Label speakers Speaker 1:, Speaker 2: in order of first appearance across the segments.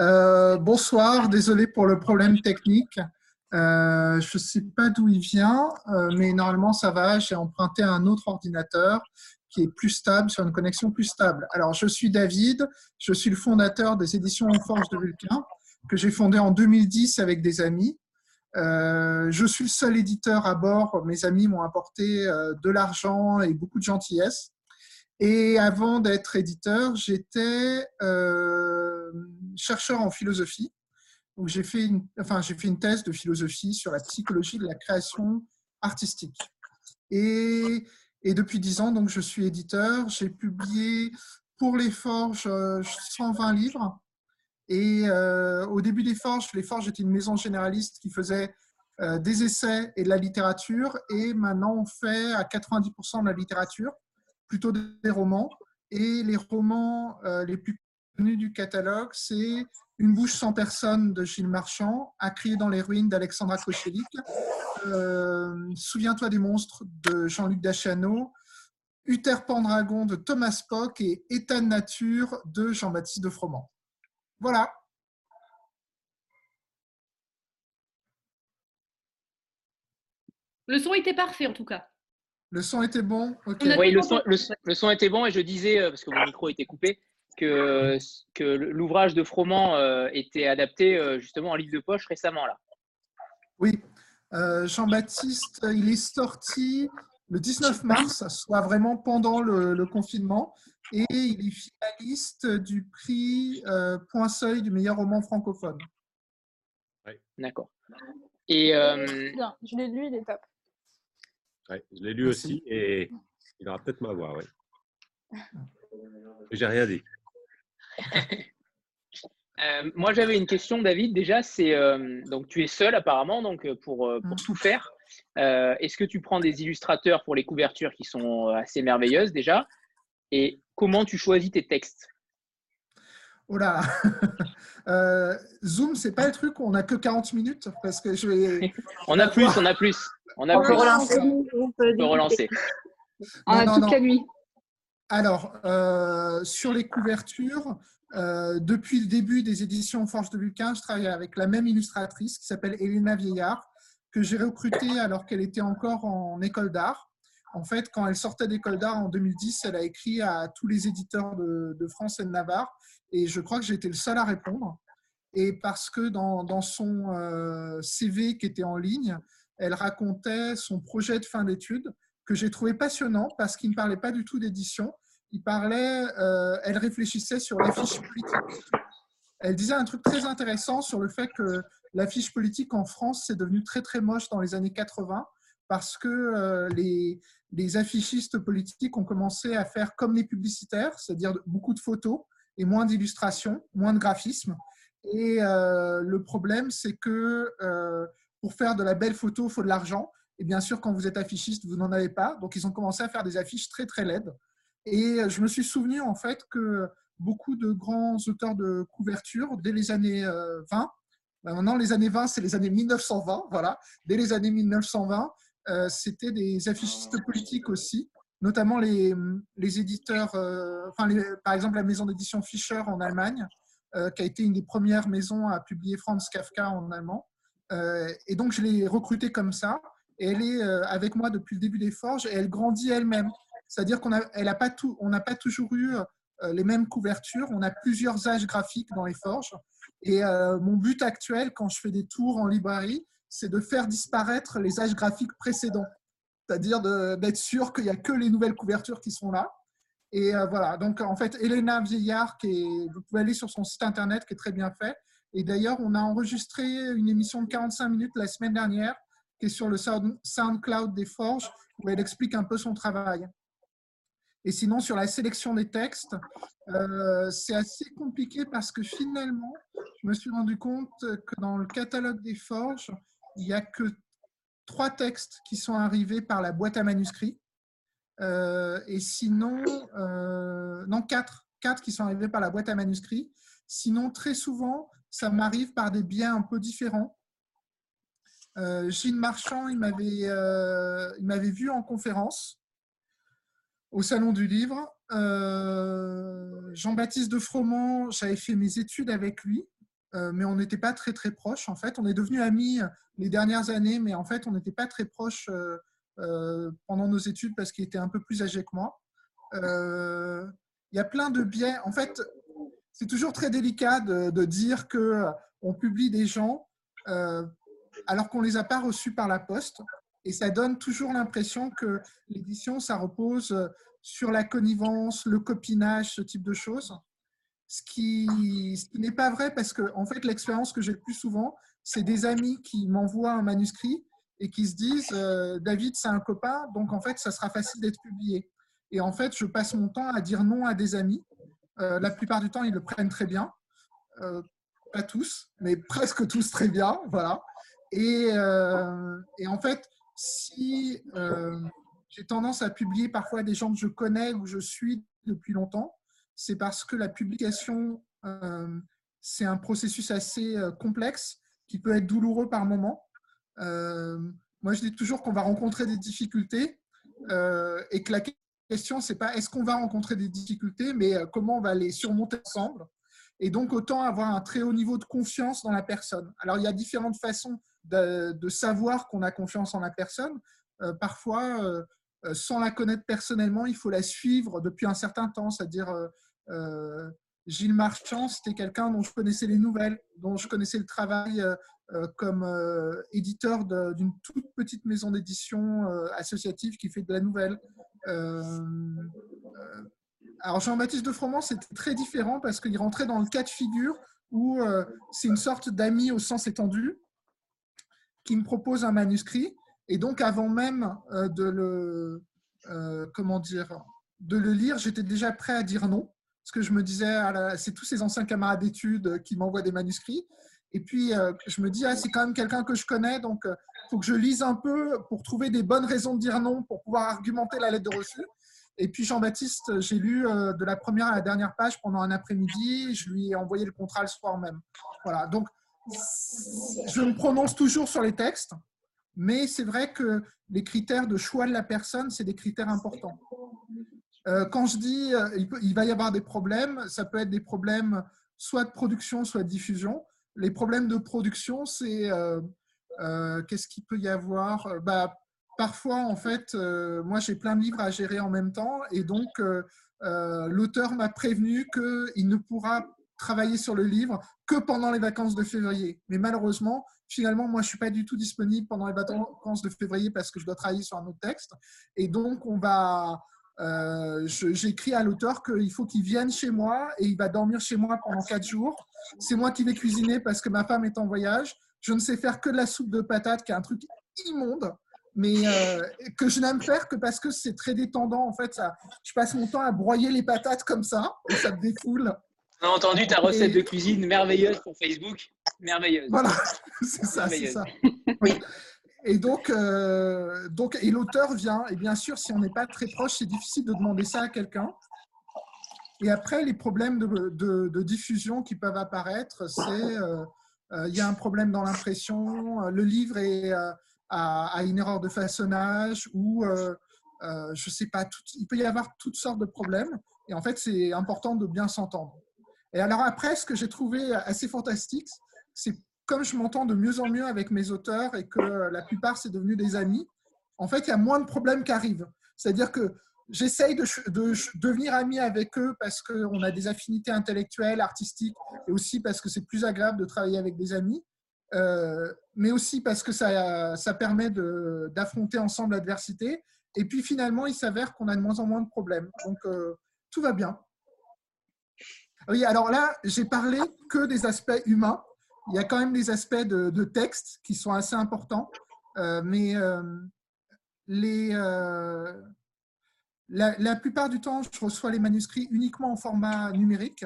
Speaker 1: Euh, bonsoir, désolé pour le problème technique. Euh, je ne sais pas d'où il vient, euh, mais normalement ça va. J'ai emprunté un autre ordinateur qui est plus stable, sur une connexion plus stable. Alors, je suis David, je suis le fondateur des éditions Forge de Vulcain, que j'ai fondé en 2010 avec des amis. je suis le seul éditeur à bord. Mes amis m'ont apporté de l'argent et beaucoup de gentillesse. Et avant d'être éditeur, j'étais euh, chercheur en philosophie. Donc j'ai fait, une, enfin, j'ai fait une thèse de philosophie sur la psychologie de la création artistique. Et, et depuis dix ans, donc, je suis éditeur. J'ai publié pour les Forges 120 euh, livres. Et euh, au début des Forges, les Forges étaient une maison généraliste qui faisait des essais et de la littérature. Et maintenant, on fait à 90% de la littérature plutôt des romans. Et les romans euh, les plus connus du catalogue, c'est Une bouche sans personne de Gilles Marchand, À crier dans les ruines d'Alexandra Kochelik, euh, Souviens-toi des monstres de Jean-Luc Dachano, Uther Pendragon de Thomas Pock et État de nature de Jean-Baptiste de Froment. Voilà.
Speaker 2: Le son était parfait en tout cas.
Speaker 1: Le son était bon
Speaker 3: Oui, le son, le, son, était bon et je disais, euh, parce que mon micro était coupé, que, que l'ouvrage de Froment euh, était adapté euh, justement en livre de poche récemment. là.
Speaker 1: Oui, Jean-Baptiste, il est sorti le 19 mars, soit vraiment pendant le, confinement, et il est finaliste du prix Point Seuil du meilleur roman francophone.
Speaker 3: Oui. D'accord. Et,
Speaker 4: je l'ai lu, il est top
Speaker 5: je l'ai lu aussi et il aura peut-être ma voix, oui. J'ai rien dit.
Speaker 3: Euh, moi, j'avais une question, David. Déjà, c'est euh, donc tu es seul apparemment, donc euh, pour, pour mmh. tout faire. Est-ce que tu prends des illustrateurs pour les couvertures qui sont assez merveilleuses déjà? Et comment tu choisis tes textes?
Speaker 1: Oh là Zoom, c'est pas le truc où on a que 40 minutes parce que je vais.
Speaker 3: on a plus, on a plus. On a peut relancer. On peut relancer.
Speaker 2: On a toute la nuit.
Speaker 1: Alors, euh, sur les couvertures, euh, depuis le début des éditions Forge de Vulcain, je travaille avec la même illustratrice qui s'appelle Elena Vieillard, que j'ai recrutée alors qu'elle était encore en école d'art. En fait, quand elle sortait d'école d'art en 2010, elle a écrit à tous les éditeurs de, France et de Navarre, et je crois que j'étais le seul à répondre. Et parce que dans, dans son euh, CV qui était en ligne, elle racontait son projet de fin d'études que j'ai trouvé passionnant parce qu'il ne parlait pas du tout d'édition. Il parlait, euh, elle réfléchissait sur l'affiche politique. Elle disait un truc très intéressant sur le fait que l'affiche politique en France c'est devenu très très moche dans les années 80 parce que euh, les, affichistes politiques ont commencé à faire comme les publicitaires, c'est-à-dire beaucoup de photos et moins d'illustrations, moins de graphisme. Et euh, le problème, c'est que pour faire de la belle photo, il faut de l'argent. Et bien sûr, quand vous êtes affichiste, vous n'en avez pas. Donc, ils ont commencé à faire des affiches très, très laides. Et je me suis souvenu, en fait, que beaucoup de grands auteurs de couverture, dès les années 20, euh, ben maintenant, les années 20, c'est les années 1920, voilà. Dès les années 1920, euh, c'était des affichistes politiques aussi, notamment les, les éditeurs, euh, enfin, par exemple, la maison d'édition Fischer en Allemagne, qui a été une des premières maisons à publier Franz Kafka en allemand. Euh, et donc, je l'ai recrutée comme ça. Elle est euh, avec moi depuis le début des forges et elle grandit elle-même. C'est-à-dire qu'on n'a pas, pas toujours eu euh, les mêmes couvertures. On a plusieurs âges graphiques dans les forges. Et mon but actuel, quand je fais des tours en librairie, c'est de faire disparaître les âges graphiques précédents. C'est-à-dire d'être sûr qu'il n'y a que les nouvelles couvertures qui sont là. Et voilà, donc en fait, Elena Vieillard, vous pouvez aller sur son site internet qui est très bien fait, et d'ailleurs, on a enregistré une émission de 45 minutes la semaine dernière qui est sur le SoundCloud des Forges où elle explique un peu son travail. Et sinon, sur la sélection des textes, euh, c'est assez compliqué parce que finalement, je me suis rendu compte que dans le catalogue des Forges, il n'y a que trois textes qui sont arrivés par la boîte à manuscrits. Euh, et sinon, euh, non, quatre, quatre qui sont arrivés par la boîte à manuscrits. Sinon, très souvent, ça m'arrive par des biais un peu différents. Euh, Gilles Marchand, il m'avait euh, m'avait vu en conférence au Salon du Livre. Euh, Jean-Baptiste de Froment, j'avais fait mes études avec lui mais on n'était pas très très proches. En fait, on est devenus amis les dernières années, mais en fait, on n'était pas très proches pendant nos études parce qu'il était un peu plus âgé que moi. Il y a plein de biais. En fait, c'est toujours très délicat de, dire que on publie des gens alors qu'on les a pas reçus par la poste. Et ça donne toujours l'impression que l'édition, ça repose sur la connivence, le copinage, ce type de choses. Ce qui, n'est pas vrai parce que, en fait, l'expérience que j'ai le plus souvent, c'est des amis qui m'envoient un manuscrit et qui se disent euh, David, c'est un copain, donc en fait, ça sera facile d'être publié. Et en fait, je passe mon temps à dire non à des amis. Euh, la plupart du temps, ils le prennent très bien. Euh, pas tous, mais presque tous très bien. Voilà. Et, et en fait, si j'ai tendance à publier parfois des gens que je connais ou je suis depuis longtemps, c'est parce que la publication, euh, c'est un processus assez euh, complexe qui peut être douloureux par moment. Euh, moi, je dis toujours qu'on va rencontrer des difficultés et que la question, c'est pas est-ce qu'on va rencontrer des difficultés, mais comment on va les surmonter ensemble. Et donc, autant avoir un très haut niveau de confiance dans la personne. Alors, il y a différentes façons de, savoir qu'on a confiance en la personne. parfois, euh, sans la connaître personnellement, il faut la suivre depuis un certain temps. C'est-à-dire, euh, euh, Gilles Marchand, c'était quelqu'un dont je connaissais les nouvelles, dont je connaissais le travail comme éditeur d'une toute petite maison d'édition associative qui fait de la nouvelle. alors Jean-Baptiste de Froment, c'était très différent parce qu'il rentrait dans le cas de figure où c'est une sorte d'ami au sens étendu qui me propose un manuscrit et donc, avant même euh, de le, euh, comment dire, de le lire, j'étais déjà prêt à dire non. Parce que je me disais, ah c'est tous ces anciens camarades d'études qui m'envoient des manuscrits. Et puis, euh, je me dis, ah, c'est quand même quelqu'un que je connais, donc il faut que je lise un peu pour trouver des bonnes raisons de dire non, pour pouvoir argumenter la lettre de reçu. Et puis, Jean-Baptiste, j'ai lu de la première à la dernière page pendant un après-midi. Je lui ai envoyé le contrat le soir même. Voilà. Donc, je me prononce toujours sur les textes. Mais c'est vrai que les critères de choix de la personne, c'est des critères importants. Euh, quand je dis euh, il, va y avoir des problèmes, ça peut être des problèmes soit de production, soit de diffusion. Les problèmes de production, c'est euh, qu'est-ce qu'il peut y avoir? Bah, Parfois, en fait, moi j'ai plein de livres à gérer en même temps et donc l'auteur m'a prévenu qu'il ne pourra travailler sur le livre que pendant les vacances de février. Mais malheureusement, finalement, moi, je ne suis pas du tout disponible pendant les vacances de février parce que je dois travailler sur un autre texte. Et donc, on va, euh, j'écris à l'auteur qu'il faut qu'il vienne chez moi et il va dormir chez moi pendant quatre jours. C'est moi qui vais cuisiner parce que ma femme est en voyage. Je ne sais faire que de la soupe de patates, qui est un truc immonde, mais euh, que je n'aime faire que parce que c'est très détendant. En fait, ça, je passe mon temps à broyer les patates comme ça et ça me défoule.
Speaker 3: On a entendu ta recette de cuisine merveilleuse pour Facebook. Merveilleuse.
Speaker 1: Voilà, c'est ça, c'est ça. Et donc, euh, donc et l'auteur vient, et bien sûr, si on n'est pas très proche, c'est difficile de demander ça à quelqu'un. Et après, les problèmes de, diffusion qui peuvent apparaître, c'est euh, euh, il y a un problème dans l'impression, le livre est à, une erreur de façonnage, ou je sais pas, il peut y avoir toutes sortes de problèmes. Et en fait, c'est important de bien s'entendre. Et alors après, ce que j'ai trouvé assez fantastique, c'est comme je m'entends de mieux en mieux avec mes auteurs et que la plupart, c'est devenu des amis, en fait, il y a moins de problèmes qui arrivent. C'est-à-dire que j'essaye de, devenir ami avec eux parce qu'on a des affinités intellectuelles, artistiques, et aussi parce que c'est plus agréable de travailler avec des amis, euh, mais aussi parce que ça, ça permet d'affronter ensemble l'adversité. Et puis finalement, il s'avère qu'on a de moins en moins de problèmes. Donc, euh, tout va bien. Oui, alors là, j'ai parlé que des aspects humains. Il y a quand même des aspects de, texte qui sont assez importants, euh, mais euh, euh, la, plupart du temps, je reçois les manuscrits uniquement en format numérique.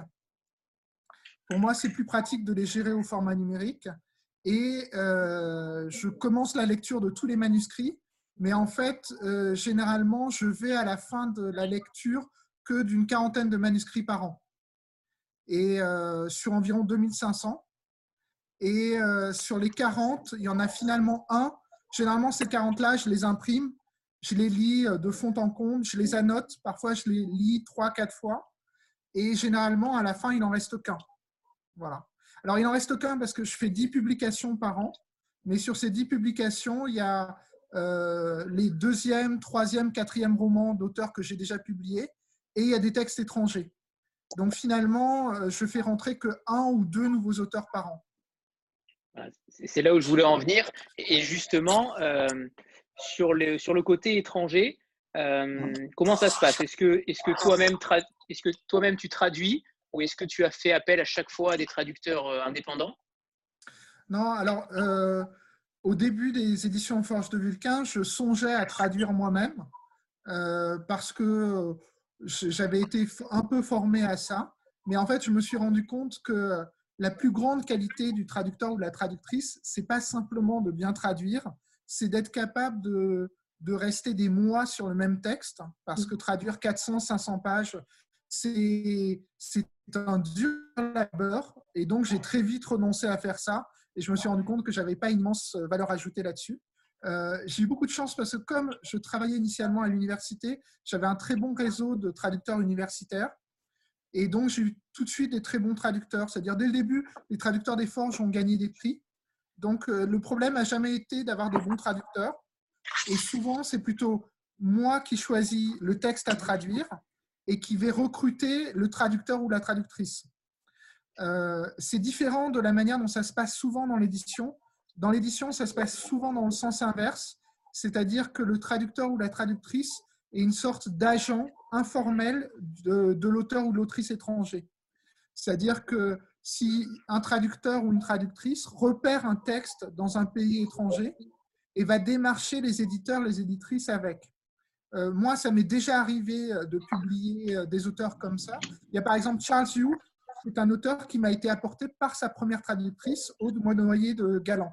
Speaker 1: Pour moi, c'est plus pratique de les gérer au format numérique. Et je commence la lecture de tous les manuscrits, mais en fait, généralement, je vais à la fin de la lecture que d'une quarantaine de manuscrits par an et sur environ 2500. Et euh, sur les 40, il y en a finalement un. Généralement, ces 40-là, je les imprime, je les lis euh, de fond en comble, je les annote. Parfois, je les lis trois, quatre fois. Et généralement, à la fin, il n'en reste qu'un. Voilà. Alors, il n'en reste qu'un parce que je fais 10 publications par an. Mais sur ces 10 publications, il y a euh, les deuxième, troisième, quatrième romans d'auteurs que j'ai déjà publiés et il y a des textes étrangers. Donc finalement, euh, je fais rentrer que un ou deux nouveaux auteurs par an.
Speaker 3: C'est là où je voulais en venir. Et justement, euh, sur, le, sur le côté étranger, comment ça se passe? Est-ce que, est que toi-même est toi-même tu traduis ou est-ce que tu as fait appel à chaque fois à des traducteurs indépendants?
Speaker 1: Non, alors au début des éditions Forge de Vulcain, je songeais à traduire moi-même euh, parce que j'avais été un peu formé à ça. Mais en fait, je me suis rendu compte que la plus grande qualité du traducteur ou de la traductrice, c'est pas simplement de bien traduire, c'est d'être capable de, de, rester des mois sur le même texte, parce que traduire 400, 500 pages, c'est un dur labeur. Et donc, j'ai très vite renoncé à faire ça et je me suis rendu compte que j'avais pas immense valeur ajoutée là-dessus. Euh, j'ai eu beaucoup de chance parce que comme je travaillais initialement à l'université, j'avais un très bon réseau de traducteurs universitaires. Et donc, j'ai eu tout de suite des très bons traducteurs. C'est-à-dire, dès le début, les traducteurs des forges ont gagné des prix. Donc, euh, le problème n'a jamais été d'avoir des bons traducteurs. Et souvent, c'est plutôt moi qui choisis le texte à traduire et qui vais recruter le traducteur ou la traductrice. Euh, c'est différent de la manière dont ça se passe souvent dans l'édition. Dans l'édition, ça se passe souvent dans le sens inverse, c'est-à-dire que le traducteur ou la traductrice est une sorte d'agent informel de, l'auteur ou de l'autrice étranger. C'est-à-dire que si un traducteur ou une traductrice repère un texte dans un pays étranger et va démarcher les éditeurs, les éditrices avec. Euh, moi, ça m'est déjà arrivé de publier euh, des auteurs comme ça. Il y a par exemple Charles Yu c'est un auteur qui m'a été apporté par sa première traductrice, Aude Monoyer de Galant.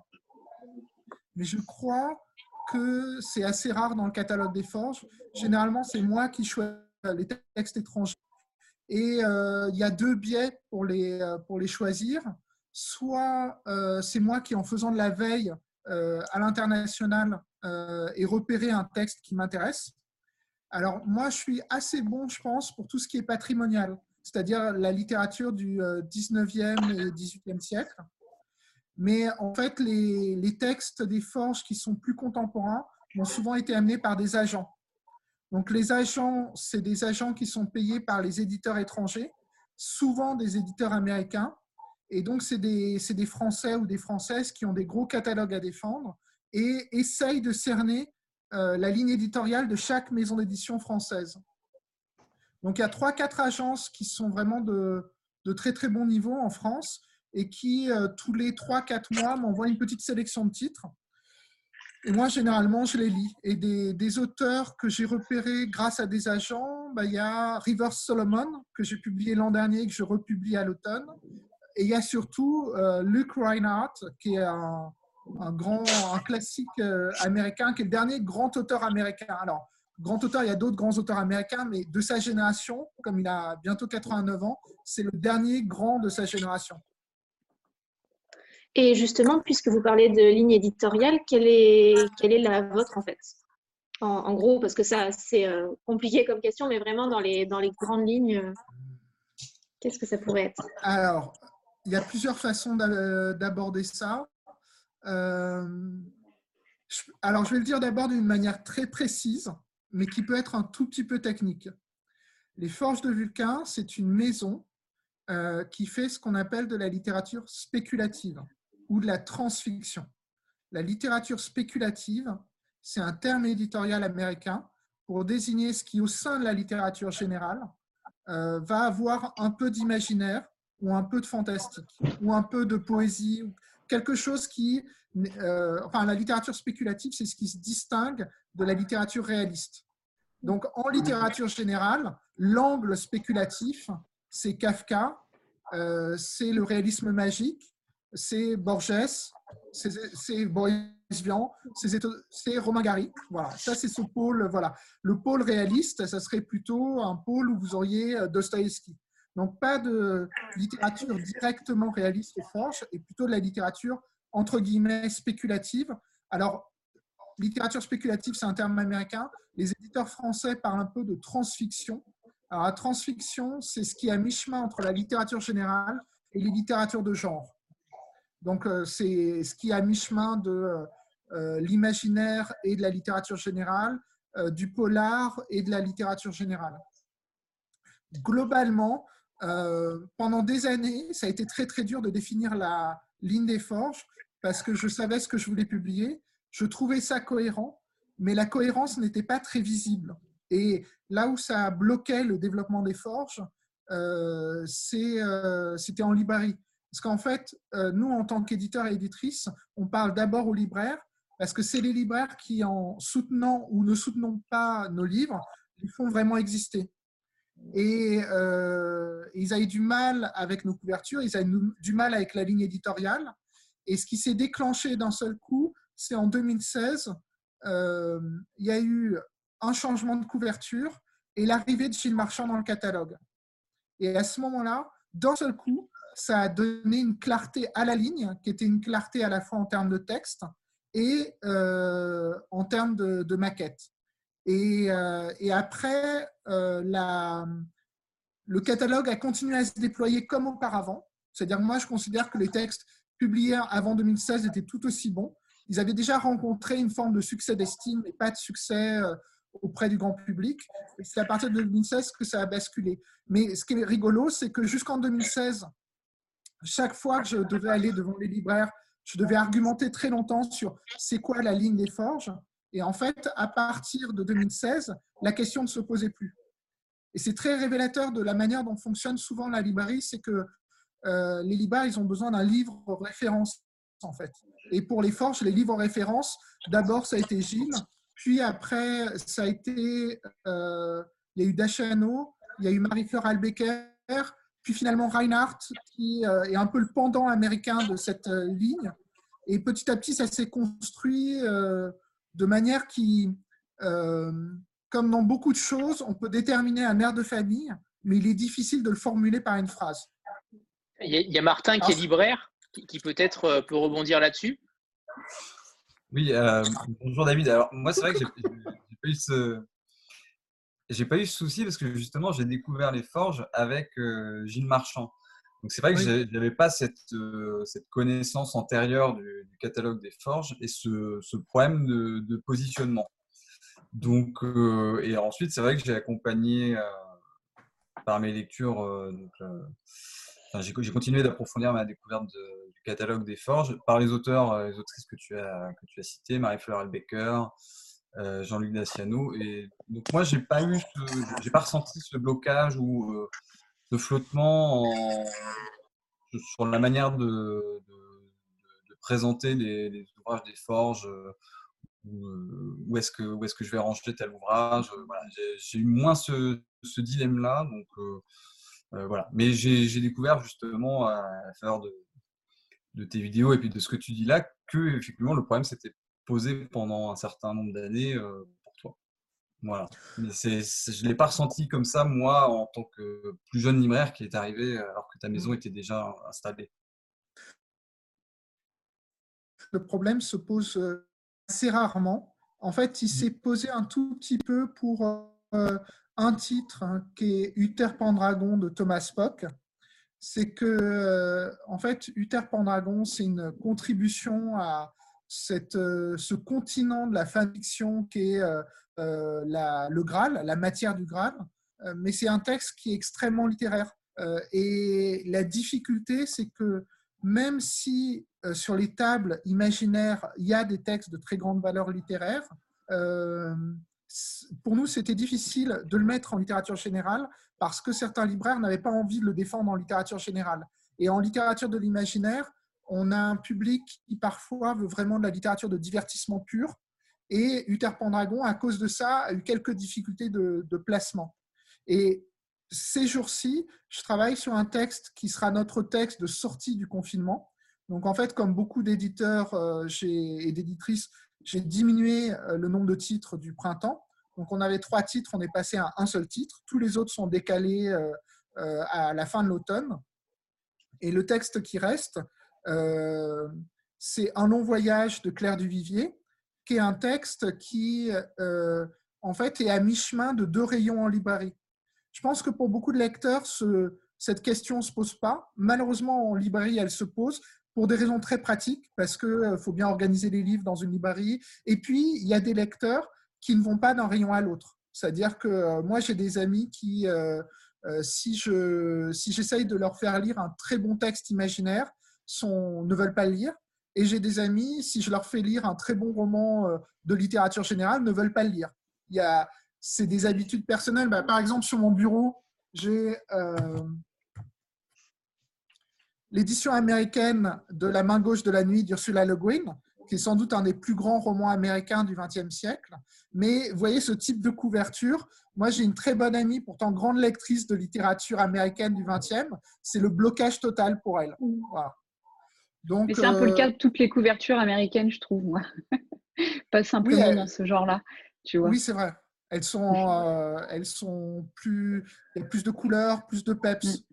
Speaker 1: Mais je crois que c'est assez rare dans le catalogue des forges. Généralement, c'est moi qui choisis les textes étrangers. Et euh, il y a deux biais pour les, euh, pour les choisir. Soit euh, c'est moi qui, en faisant de la veille à l'international, et repérer un texte qui m'intéresse. Alors, moi, je suis assez bon, je pense, pour tout ce qui est patrimonial c'est-à-dire la littérature du 19e euh, et 18e siècle. Mais en fait, les, textes des forges qui sont plus contemporains ont souvent été amenés par des agents. Donc les agents, c'est des agents qui sont payés par les éditeurs étrangers, souvent des éditeurs américains. Et donc c'est des, des, Français ou des Françaises qui ont des gros catalogues à défendre et essayent de cerner euh, la ligne éditoriale de chaque maison d'édition française. Donc, il y a trois, quatre agences qui sont vraiment de, très, très bon niveau en France et qui, euh, tous les trois, quatre mois, m'envoient une petite sélection de titres. Et moi, généralement, je les lis. Et des, auteurs que j'ai repérés grâce à des agents, bah, il y a Rivers Solomon, que j'ai publié l'an dernier et que je republie à l'automne. Et il y a surtout euh, Luke Reinhardt, qui est un, grand, un classique euh, américain, qui est le dernier grand auteur américain. Alors, grand auteur, il y a d'autres grands auteurs américains, mais de sa génération, comme il a bientôt 89 ans, c'est le dernier grand de sa génération.
Speaker 6: Et justement, puisque vous parlez de ligne éditoriale, quelle est, la vôtre en fait? En, gros, parce que ça, c'est euh, compliqué comme question, mais vraiment dans les, dans les grandes lignes, euh, qu'est-ce que ça pourrait être?
Speaker 1: Alors, il y a plusieurs façons d'aborder ça. Euh, alors, je vais le dire d'abord d'une manière très précise mais qui peut être un tout petit peu technique. Les Forges de Vulcain, c'est une maison qui fait ce qu'on appelle de la littérature spéculative ou de la transfiction. La littérature spéculative, c'est un terme éditorial américain pour désigner ce qui, au sein de la littérature générale, euh, va avoir un peu d'imaginaire ou un peu de fantastique ou un peu de poésie, quelque chose qui... Euh, enfin, la littérature spéculative, c'est ce qui se distingue de la littérature réaliste. Donc, en littérature générale, l'angle spéculatif, c'est Kafka, euh, c'est le réalisme magique, c'est Borges, c'est Boris Vian, c'est Romain Gary. Voilà, ça c'est ce pôle. Voilà, le pôle réaliste, ça serait plutôt un pôle où vous auriez euh, Dostoïevski. Donc pas de littérature directement réaliste et franche, et plutôt de la littérature entre guillemets spéculative. Alors littérature spéculative, c'est un terme américain. Les éditeurs français parlent un peu de transfiction. Alors, la transfiction, c'est ce qui est à mi-chemin entre la littérature générale et les littératures de genre. Donc, c'est ce qui est à mi-chemin de l'imaginaire et de la littérature générale, du polar et de la littérature générale. Globalement, pendant des années, ça a été très très dur de définir la ligne des forges parce que je savais ce que je voulais publier. Je trouvais ça cohérent, mais la cohérence n'était pas très visible. Et là où ça bloquait le développement des forges, euh, euh, c'était en librairie. Parce qu'en fait, euh, nous, en tant qu'éditeurs et éditrices, on parle d'abord aux libraires, parce que c'est les libraires qui, en soutenant ou ne soutenant pas nos livres, les font vraiment exister. Et ils avaient du mal avec nos couvertures, ils avaient du mal avec la ligne éditoriale. Et ce qui s'est déclenché d'un seul coup, c'est en 2016, euh, il y a eu un changement de couverture et l'arrivée de Gilles Marchand dans le catalogue. Et à ce moment-là, d'un seul coup, ça a donné une clarté à la ligne, qui était une clarté à la fois en termes de texte et euh, en termes de, maquette. Et, euh, après, la, le catalogue a continué à se déployer comme auparavant. C'est-à-dire, moi, je considère que les textes publiés avant 2016 étaient tout aussi bons. Ils avaient déjà rencontré une forme de succès d'estime, mais pas de succès euh, auprès du grand public. C'est à partir de 2016 que ça a basculé. Mais ce qui est rigolo, c'est que jusqu'en 2016, chaque fois que je devais aller devant les libraires, je devais argumenter très longtemps sur c'est quoi la ligne des forges. Et en fait, à partir de 2016, la question ne se posait plus. Et c'est très révélateur de la manière dont fonctionne souvent la librairie, c'est que euh, les libraires, ils ont besoin d'un livre référence, en fait. Et pour les forges, les livres référence, d'abord, ça a été Gilles, puis après, ça a été, euh, il y a eu Dachano, il y a eu Marie-Fleur Albecker, puis finalement Reinhardt, qui euh, est un peu le pendant américain de cette ligne. Et petit à petit, ça s'est construit de manière qui, comme dans beaucoup de choses, on peut déterminer un air de famille, mais il est difficile de le formuler par une phrase.
Speaker 3: Il y, a Martin qui est libraire, qui, peut-être euh, peut rebondir là-dessus?
Speaker 7: Oui, euh, bonjour David. Alors moi, c'est vrai que j'ai pas eu ce, j'ai pas eu ce souci parce que justement, j'ai découvert les forges avec euh, Gilles Marchand. Donc c'est vrai que je n'avais pas cette, cette connaissance antérieure du, catalogue des forges et ce, ce problème de, de, positionnement. Donc, et ensuite, c'est vrai que j'ai accompagné par mes lectures j'ai continué d'approfondir ma découverte du catalogue des forges par les auteurs euh, les autrices que tu as, que tu as cités, Marie-Fleur Albecker, euh, Jean-Luc Daciano. Et donc moi, j'ai pas eu, j'ai pas ressenti ce blocage ou euh, ce flottement sur la manière de, présenter les, ouvrages des forges. où est-ce que, où est que je vais ranger tel ouvrage J'ai eu moins ce, ce dilemme-là. Donc, euh, voilà. Mais j'ai découvert justement à la faveur de, tes vidéos et puis de ce que tu dis là que effectivement le problème s'était posé pendant un certain nombre d'années euh, pour toi. Voilà. Mais je ne l'ai pas ressenti comme ça, moi, en tant que plus jeune libraire qui est arrivé alors que ta maison était déjà installée.
Speaker 1: Le problème se pose euh, assez rarement. En fait, il mmh. s'est posé un tout petit peu pour un titre hein, qui est Uther Pendragon de Thomas Spock. C'est que, euh, en fait, Uther Pendragon, c'est une contribution à euh, ce continent de la fiction qui est euh, la, le Graal, la matière du Graal. mais c'est un texte qui est extrêmement littéraire. et la difficulté, c'est que même si sur les tables imaginaires, il y a des textes de très grande valeur littéraire, pour nous, c'était difficile de le mettre en littérature générale parce que certains libraires n'avaient pas envie de le défendre en littérature générale. Et en littérature de l'imaginaire, on a un public qui parfois veut vraiment de la littérature de divertissement pur. Et Uther Pendragon, à cause de ça, a eu quelques difficultés de, placement. Et ces jours-ci, je travaille sur un texte qui sera notre texte de sortie du confinement. Donc en fait, comme beaucoup d'éditeurs euh, et d'éditrices, j'ai diminué euh, le nombre de titres du printemps. Donc, on avait trois titres, on est passé à un seul titre. Tous les autres sont décalés euh, à la fin de l'automne. Et le texte qui reste, c'est Un long voyage de Claire Duvivier, qui est un texte qui, en fait, est à mi-chemin de deux rayons en librairie. Je pense que pour beaucoup de lecteurs, ce, cette question ne se pose pas. Malheureusement, en librairie, elle se pose pour des raisons très pratiques, parce qu'il faut bien organiser les livres dans une librairie. Et puis, il y a des lecteurs qui ne vont pas d'un rayon à l'autre. C'est-à-dire que moi, j'ai des amis qui, si je si j'essaye de leur faire lire un très bon texte imaginaire, sont, ne veulent pas le lire. Et j'ai des amis, si je leur fais lire un très bon roman de littérature générale, ne veulent pas le lire. Il y a, c'est des habitudes personnelles. Bah, par exemple, sur mon bureau, j'ai l'édition américaine de La main gauche de la nuit d'Ursula Le Guin, qui est sans doute un des plus grands romans américains du XXe siècle. Mais vous voyez ce type de couverture. Moi, j'ai une très bonne amie, pourtant grande lectrice de littérature américaine du XXe. C'est le blocage total pour elle.
Speaker 2: Donc, Mais c'est un peu le euh, cas de toutes les couvertures américaines, je trouve, moi. Pas simplement dans ce genre-là. Tu vois.
Speaker 1: Oui, c'est vrai. Elles sont, euh, elles sont plus, il y a plus de couleurs, plus de peps. Mm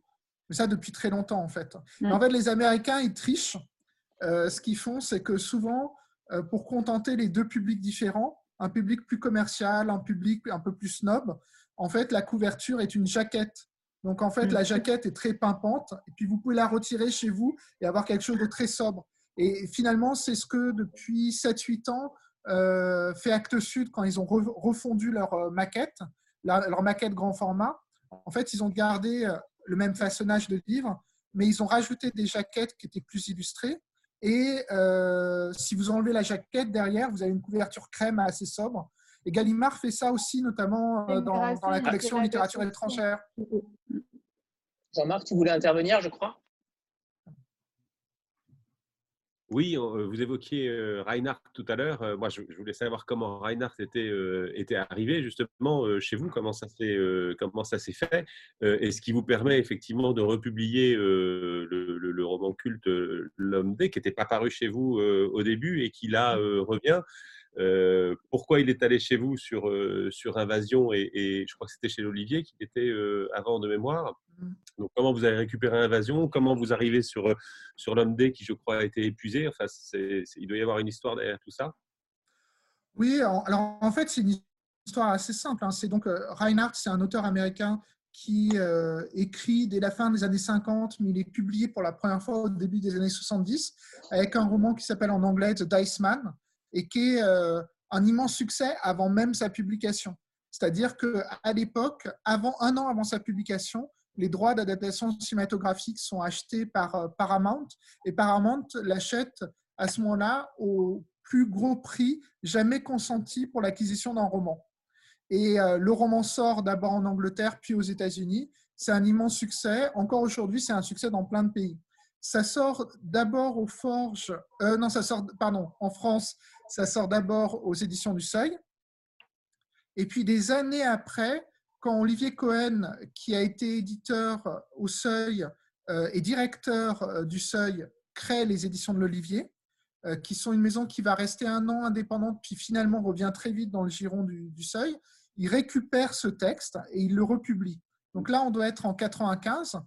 Speaker 1: ça depuis très longtemps en fait. Mm. En fait, les Américains, ils trichent. Euh, ce qu'ils font, c'est que souvent, pour contenter les deux publics différents, un public plus commercial, un public un peu plus snob, en fait, la couverture est une jaquette. Donc en fait, la mm. jaquette est très pimpante, et puis vous pouvez la retirer chez vous et avoir quelque chose de très sobre. Et finalement, c'est ce que depuis 7-8 ans euh, fait Actes Sud quand ils ont refondu leur maquette, leur maquette grand format. En fait, ils ont gardé le même façonnage de livre, mais ils ont rajouté des jaquettes qui étaient plus illustrées. Et euh, si vous enlevez la jaquette derrière, vous avez une couverture crème assez sobre. Et Gallimard fait ça aussi, notamment euh, dans, dans la collection littérature étrangère.
Speaker 3: Jean-Marc, tu voulais intervenir, je crois?
Speaker 5: Oui, euh, vous évoquiez euh, Reinhardt tout à l'heure. Moi, je, voulais savoir comment Reinhardt était, était arrivé justement chez vous, comment ça s'est comment ça s'est fait, et ce qui vous permet effectivement de republier le, roman culte L'homme D, qui n'était pas paru chez vous au début et qui là revient. Euh, pourquoi il est allé chez vous sur, euh, sur Invasion et, je crois que c'était chez l'Olivier qui était euh, avant de mémoire. Mmh. Donc, comment vous avez récupéré Invasion? Comment vous arrivez sur, sur l'homme D qui, je crois, a été épuisé? Enfin, il doit y avoir une histoire derrière tout ça.
Speaker 1: Oui, alors en fait, c'est une histoire assez simple. Hein. C'est donc Reinhardt, c'est un auteur américain qui écrit dès la fin des années 50, mais il est publié pour la première fois au début des années 70 avec un roman qui s'appelle en anglais The Dice Man et qui est euh, un immense succès avant même sa publication. C'est-à-dire qu'à l'époque, avant, un an avant sa publication, les droits d'adaptation cinématographique sont achetés par euh, Paramount et Paramount l'achète à ce moment-là au plus gros prix jamais consenti pour l'acquisition d'un roman. Et euh, le roman sort d'abord en Angleterre puis aux États-Unis. C'est un immense succès. Encore aujourd'hui, c'est un succès dans plein de pays. Ça sort d'abord aux Forges, non, ça sort, pardon, en France, ça sort d'abord aux éditions du Seuil. Et puis des années après, quand Olivier Cohen, qui a été éditeur au Seuil euh, et directeur euh, du Seuil, crée les éditions de l'Olivier, euh, qui sont une maison qui va rester un an indépendante, puis finalement revient très vite dans le giron du, du Seuil, il récupère ce texte et il le republie. Donc là, on doit être en 95.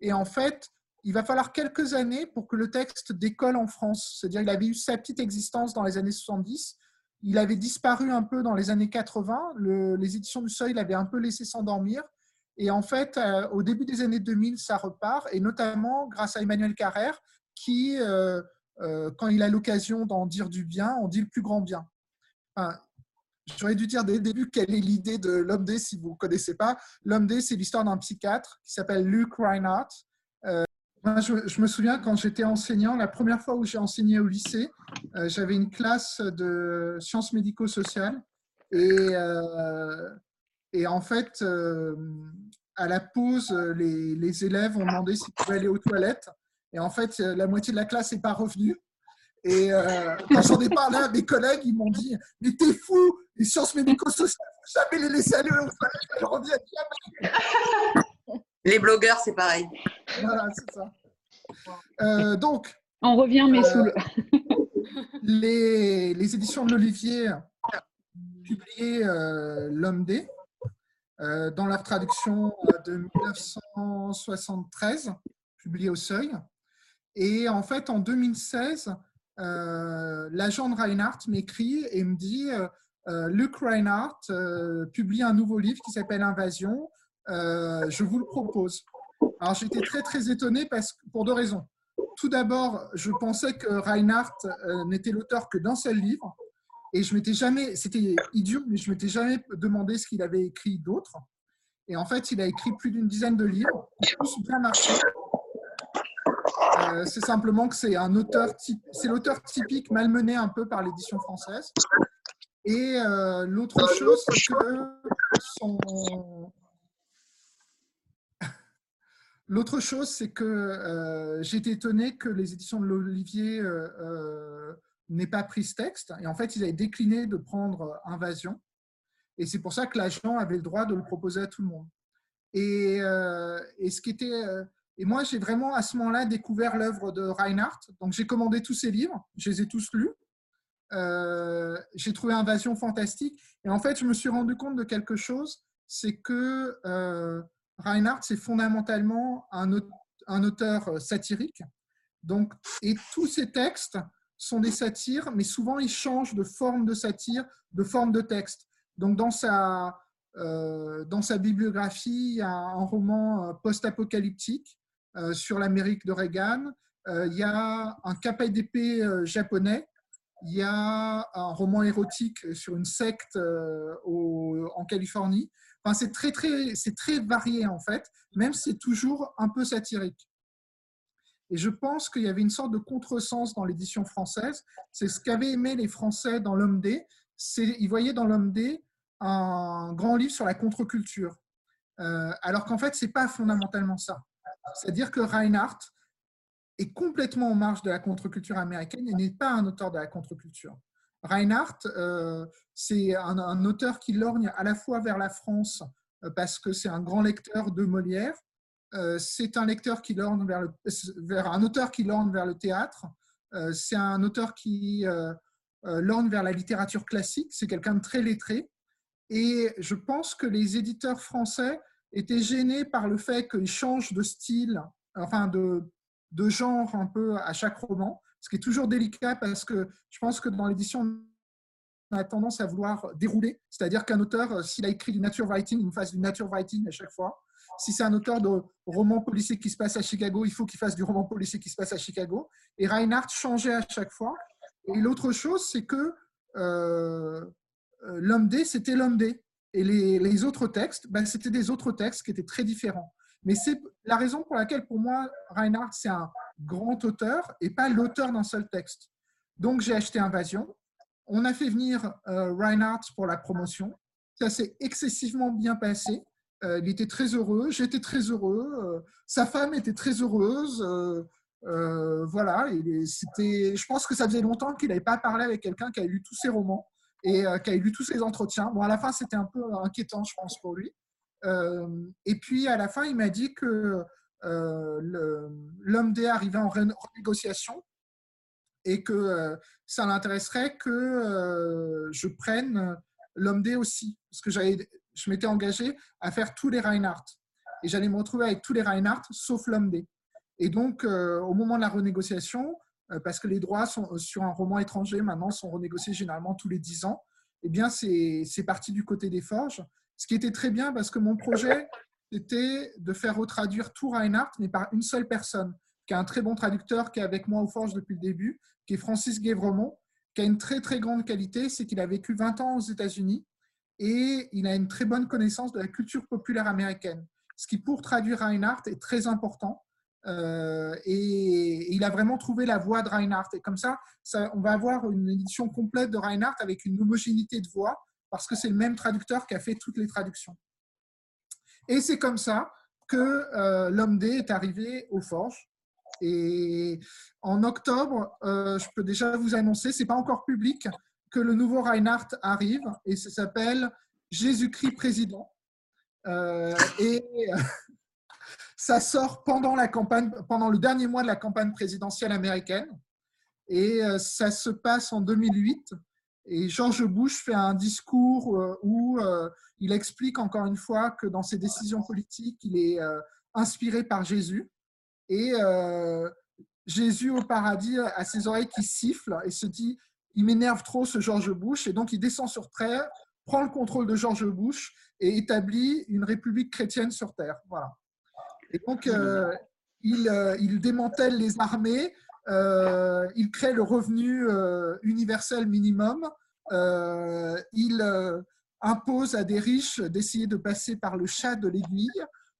Speaker 1: Et en fait, il va falloir quelques années pour que le texte décolle en France. C'est-à-dire qu'il avait eu sa petite existence dans les années 70. Il avait disparu un peu dans les années 80. les éditions du Seuil l'avaient un peu laissé s'endormir. Et en fait, euh, au début des années 2000, ça repart, et notamment grâce à Emmanuel Carrère, qui, euh, euh, quand il a l'occasion d'en dire du bien, en dit le plus grand bien. J'aurais dû dire dès le début quelle est l'idée de l'homme D si vous ne connaissez pas. L'homme D, c'est l'histoire d'un psychiatre qui s'appelle Luke Reinhardt, je, me souviens quand j'étais enseignant, la première fois où j'ai enseigné au lycée, euh, j'avais une classe de sciences médico-sociales et, euh, en fait, euh, à la pause, les, élèves ont demandé s'ils pouvaient aller aux toilettes et en fait, la moitié de la classe n'est pas revenue. Et quand j'en ai parlé à mes collègues, ils m'ont dit Mais t'es fou, les sciences médico-sociales, jamais les laisser aller aux toilettes, elles reviennent jamais.
Speaker 8: Les blogueurs, c'est pareil.
Speaker 1: Voilà, c'est ça. Euh, donc.
Speaker 2: On revient, mais sous le.
Speaker 1: Euh, les, les, éditions de l'Olivier publié euh, L'Homme D dans leur traduction de 1973, publiée au Seuil. Et en fait, en 2016, l'agent de Reinhardt m'écrit et me dit Luc Reinhardt publie un nouveau livre qui s'appelle Invasion euh, je vous le propose. Alors j'étais très très étonné parce, pour deux raisons. tout d'abord, je pensais que Reinhardt n'était l'auteur que d'un seul livre. Et je m'étais jamais, c'était idiot, mais je m'étais jamais demandé ce qu'il avait écrit d'autre. Et en fait, il a écrit plus d'une dizaine de livres, tous bien marché. Euh, c'est simplement que c'est un auteur, c'est l'auteur typique malmené un peu par l'édition française. Et euh, l'autre chose, c'est que son... L'autre chose, c'est que euh, j'étais étonné que les éditions de l'Olivier n'aient pas pris ce texte. Et en fait, ils avaient décliné de prendre Invasion. Et c'est pour ça que l'agent avait le droit de le proposer à tout le monde. Et, et ce qui était et moi, j'ai vraiment à ce moment-là découvert l'œuvre de Reinhardt. Donc, j'ai commandé tous ses livres, je les ai tous lus. Euh, j'ai trouvé Invasion fantastique. Et en fait, je me suis rendu compte de quelque chose, c'est que euh, Reinhardt, c'est fondamentalement un, un, auteur satirique. Donc, et tous ses textes sont des satires, mais souvent ils changent de forme de satire, de forme de texte. Donc, dans sa, euh, dans sa bibliographie, il y a un roman post-apocalyptique euh, sur l'Amérique de Reagan. Euh, il y a un KPDP euh, japonais. Il y a un roman érotique sur une secte en Californie. Enfin, c'est très, très, très varié en fait, même si c'est toujours un peu satirique. Et je pense qu'il y avait une sorte de contresens dans l'édition française. C'est ce qu'avaient aimé les Français dans L'Homme D. Ils voyaient dans L'Homme D un grand livre sur la contre-culture. alors qu'en fait, ce n'est pas fondamentalement ça. C'est-à-dire que Reinhardt est complètement en marge de la contre-culture américaine et n'est pas un auteur de la contre-culture. Reinhardt, euh, c'est un, auteur qui lorgne à la fois vers la France euh, parce que c'est un grand lecteur de Molière, euh, c'est un lecteur qui vers, un auteur qui lorgne vers le théâtre, c'est un auteur qui lorgne vers la littérature classique, c'est quelqu'un de très lettré. Et je pense que les éditeurs français était gêné par le fait qu'il change de style, enfin de, de genre un peu à chaque roman, ce qui est toujours délicat parce que je pense que dans l'édition, on a tendance à vouloir dérouler, c'est-à-dire qu'un auteur, s'il a écrit du nature writing, il nous fasse du nature writing à chaque fois. Si c'est un auteur de roman policier qui se passe à Chicago, il faut qu'il fasse du roman policier qui se passe à Chicago. Et Reinhardt changeait à chaque fois. Et l'autre chose, c'est que euh, euh l'homme D, c'était l'homme D. Et les, autres textes, ben, c'était des autres textes qui étaient très différents. Mais c'est la raison pour laquelle, pour moi, Reinhardt, c'est un grand auteur et pas l'auteur d'un seul texte. Donc, j'ai acheté Invasion. On a fait venir euh, Reinhardt pour la promotion. Ça s'est excessivement bien passé. Euh, il était très heureux, j'étais très heureux, euh, sa femme était très heureuse. voilà, je pense que ça faisait longtemps qu'il n'avait pas parlé avec quelqu'un qui a lu tous ses romans et qui a lu tous ses entretiens. Bon, à la fin, c'était un peu inquiétant, je pense, pour lui. Et puis, à la fin, il m'a dit que l'homme D arrivait en renégociation et que ça l'intéresserait que je prenne l'homme aussi. Parce que je m'étais engagé à faire tous les Reinhardt. Et j'allais me retrouver avec tous les Reinhardt, sauf l'homme. Et donc, au moment de la renégociation, euh, parce que les droits sont, euh, sur un roman étranger maintenant sont renégociés généralement tous les 10 ans, eh bien, c'est parti du côté des forges. Ce qui était très bien parce que mon projet était de faire retraduire tout Reinhardt, mais par une seule personne, qui est un très bon traducteur, qui est avec moi aux forges depuis le début, qui est Francis Guévremont, qui a une très très grande qualité, c'est qu'il a vécu 20 ans aux États-Unis et il a une très bonne connaissance de la culture populaire américaine. Ce qui, pour traduire Reinhardt, est très important euh, et, il a vraiment trouvé la voix de Reinhardt. Et comme ça, ça, on va avoir une édition complète de Reinhardt avec une homogénéité de voix, parce que c'est le même traducteur qui a fait toutes les traductions. Et c'est comme ça que euh, l'homme D est arrivé aux forges. Et en octobre, euh, je peux déjà vous annoncer, c'est pas encore public, que le nouveau Reinhardt arrive et ça s'appelle Jésus-Christ président. et ça sort pendant, la campagne, pendant le dernier mois de la campagne présidentielle américaine et euh, ça se passe en 2008. Et George Bush fait un discours euh, où euh, il explique encore une fois que dans ses décisions politiques, il est inspiré par Jésus. Et Jésus au paradis a ses oreilles qui sifflent et se dit il m'énerve trop ce George Bush. Et donc il descend sur Terre, prend le contrôle de George Bush et établit une république chrétienne sur Terre. Voilà. Et donc, euh, il, démantèle les armées, il crée le revenu universel minimum, il impose à des riches d'essayer de passer par le chat de l'aiguille.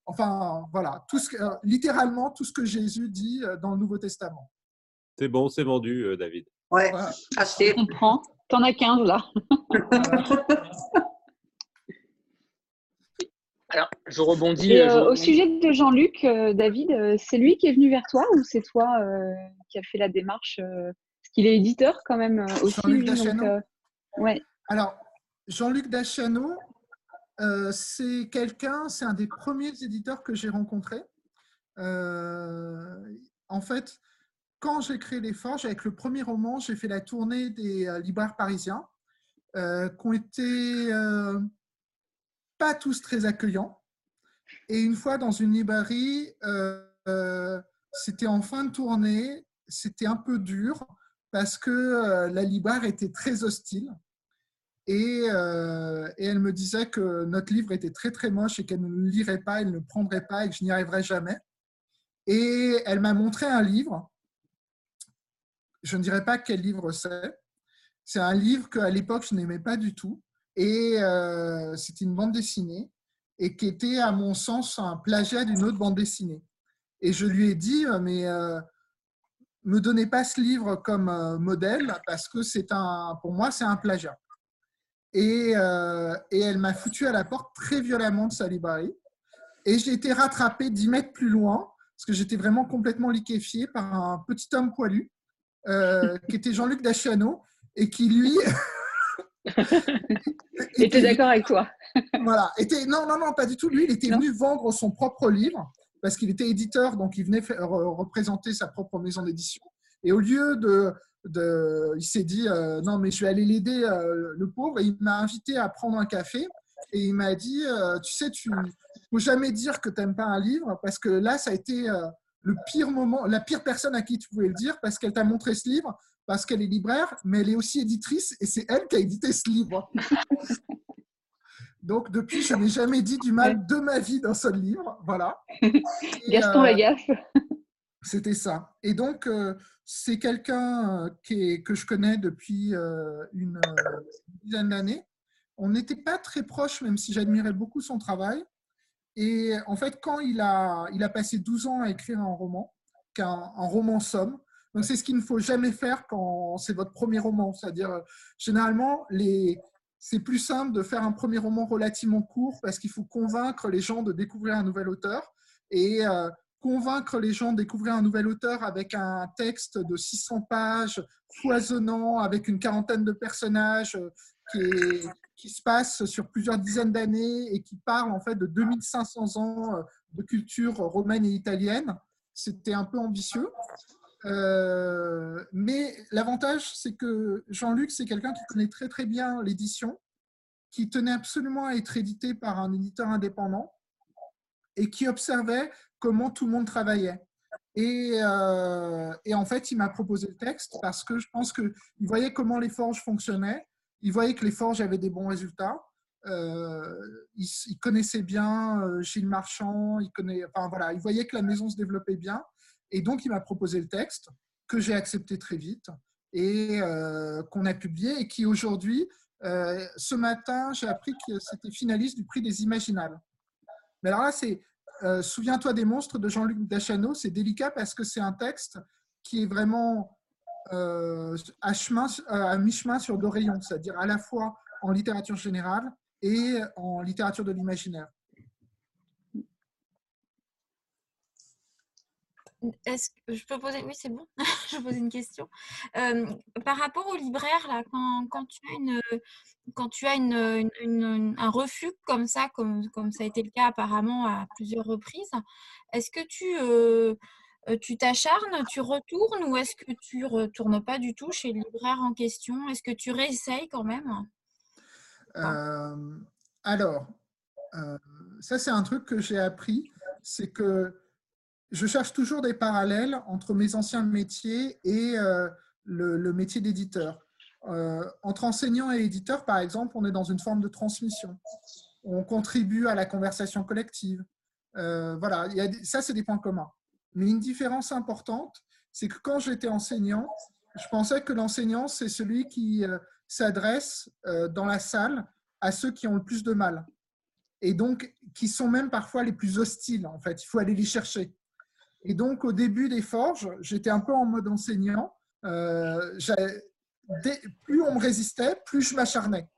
Speaker 1: Enfin, voilà, tout ce littéralement tout ce que Jésus dit dans le Nouveau Testament.
Speaker 5: C'est bon, c'est vendu, David.
Speaker 8: Ouais,
Speaker 2: acheté. On prend. T'en as 15 là.
Speaker 3: Alors, je rebondis.
Speaker 2: Euh, au sujet de Jean-Luc, euh, David, euh, c'est lui qui est venu vers toi ou c'est toi qui a fait la démarche Parce qu'il est éditeur quand même aussi.
Speaker 1: Jean-Luc Dachano.
Speaker 2: ouais.
Speaker 1: Alors, Jean-Luc Dachano, c'est quelqu'un, c'est un des premiers éditeurs que j'ai rencontré. en fait, quand j'ai créé Les Forges, avec le premier roman, j'ai fait la tournée des libraires parisiens qui ont été pas tous très accueillants. Et une fois dans une librairie, euh, euh, c'était en fin de tournée, c'était un peu dur parce que euh, la libraire était très hostile. Et, elle me disait que notre livre était très très moche et qu'elle ne le lirait pas, elle ne le prendrait pas et que je n'y arriverais jamais. Et elle m'a montré un livre. Je ne dirais pas quel livre c'est. C'est un livre qu'à l'époque je n'aimais pas du tout. Et euh, c'était une bande dessinée et qui était, à mon sens, un plagiat d'une autre bande dessinée. Et je lui ai dit, euh, mais euh, me donnez pas ce livre comme modèle parce que c'est un, pour moi, c'est un plagiat. Et, et elle m'a foutu à la porte très violemment de sa librairie. Et j'ai été rattrapé 10 mètres plus loin parce que j'étais vraiment complètement liquéfié par un petit homme poilu qui était Jean-Luc Daciano et qui, lui,
Speaker 2: était d'accord avec toi?
Speaker 1: voilà. Était, non, non, non, pas du tout. Lui, il était venu vendre son propre livre parce qu'il était éditeur, donc il venait représenter sa propre maison d'édition. Et au lieu de, de il s'est dit euh, non, mais je vais aller l'aider, euh, le pauvre. Et il m'a invité à prendre un café et il m'a dit euh, tu sais, tu faut jamais dire que tu n'aimes pas un livre parce que là, ça a été le pire moment, la pire personne à qui tu pouvais le dire parce qu'elle t'a montré ce livre parce qu'elle est libraire, mais elle est aussi éditrice et c'est elle qui a édité ce livre. Donc, depuis, je n'ai jamais dit du mal de ma vie d'un seul livre. Voilà.
Speaker 2: Gaston euh, Lagaffe.
Speaker 1: C'était ça. Et donc, euh, c'est quelqu'un euh, que je connais depuis une dizaine d'années. On n'était pas très proches, même si j'admirais beaucoup son travail. Et en fait, quand il a, il a passé 12 ans à écrire un roman, un, un roman somme, donc, c'est ce qu'il ne faut jamais faire quand c'est votre premier roman. C'est-à-dire, euh, généralement, c'est plus simple de faire un premier roman relativement court parce qu'il faut convaincre les gens de découvrir un nouvel auteur. Et euh, convaincre les gens de découvrir un nouvel auteur avec un texte de 600 pages, foisonnant, avec une quarantaine de personnages euh, qui, se passe sur plusieurs dizaines d'années et qui parle en fait de 2500 ans de culture romaine et italienne. C'était un peu ambitieux. Euh, mais l'avantage, c'est que Jean-Luc, c'est quelqu'un qui connaît très très bien l'édition, qui tenait absolument à être édité par un éditeur indépendant et qui observait comment tout le monde travaillait. Et, euh, en fait, il m'a proposé le texte parce que je pense qu'il voyait comment les forges fonctionnaient, il voyait que les forges avaient des bons résultats. Euh, il, connaissait bien Gilles Marchand, il, connaît, enfin, voilà, il voyait que la maison se développait bien. Et donc, il m'a proposé le texte que j'ai accepté très vite et euh, qu'on a publié et qui aujourd'hui, euh, ce matin, j'ai appris que c'était finaliste du prix des Imaginales. Mais alors là, c'est euh, Souviens-toi des monstres de Jean-Luc Dachano. C'est délicat parce que c'est un texte qui est vraiment à, chemin, à mi-chemin sur deux rayons, c'est-à-dire à la fois en littérature générale et en littérature de l'imaginaire.
Speaker 4: Est-ce que je peux poser Oui, c'est bon. je poser une question. par rapport au libraire, là, quand, tu as, une, quand tu as une, un refus comme ça, comme, ça a été le cas apparemment à plusieurs reprises, est-ce que tu tu t'acharnes, tu retournes ou est-ce que tu retournes pas du tout chez le libraire en question? Est-ce que tu réessayes quand même?
Speaker 1: Alors, ça c'est un truc que j'ai appris, c'est que je cherche toujours des parallèles entre mes anciens métiers et euh, le, métier d'éditeur. Euh, entre enseignant et éditeur, par exemple, on est dans une forme de transmission. On contribue à la conversation collective. Euh, voilà, ça, c'est des points communs. Mais une différence importante, c'est que quand j'étais enseignant, je pensais que l'enseignant, c'est celui qui s'adresse dans la salle à ceux qui ont le plus de mal. Et donc, qui sont même parfois les plus hostiles, en fait. Il faut aller les chercher. Et donc, au début des forges, j'étais un peu en mode enseignant. Euh, plus on me résistait, plus je m'acharnais.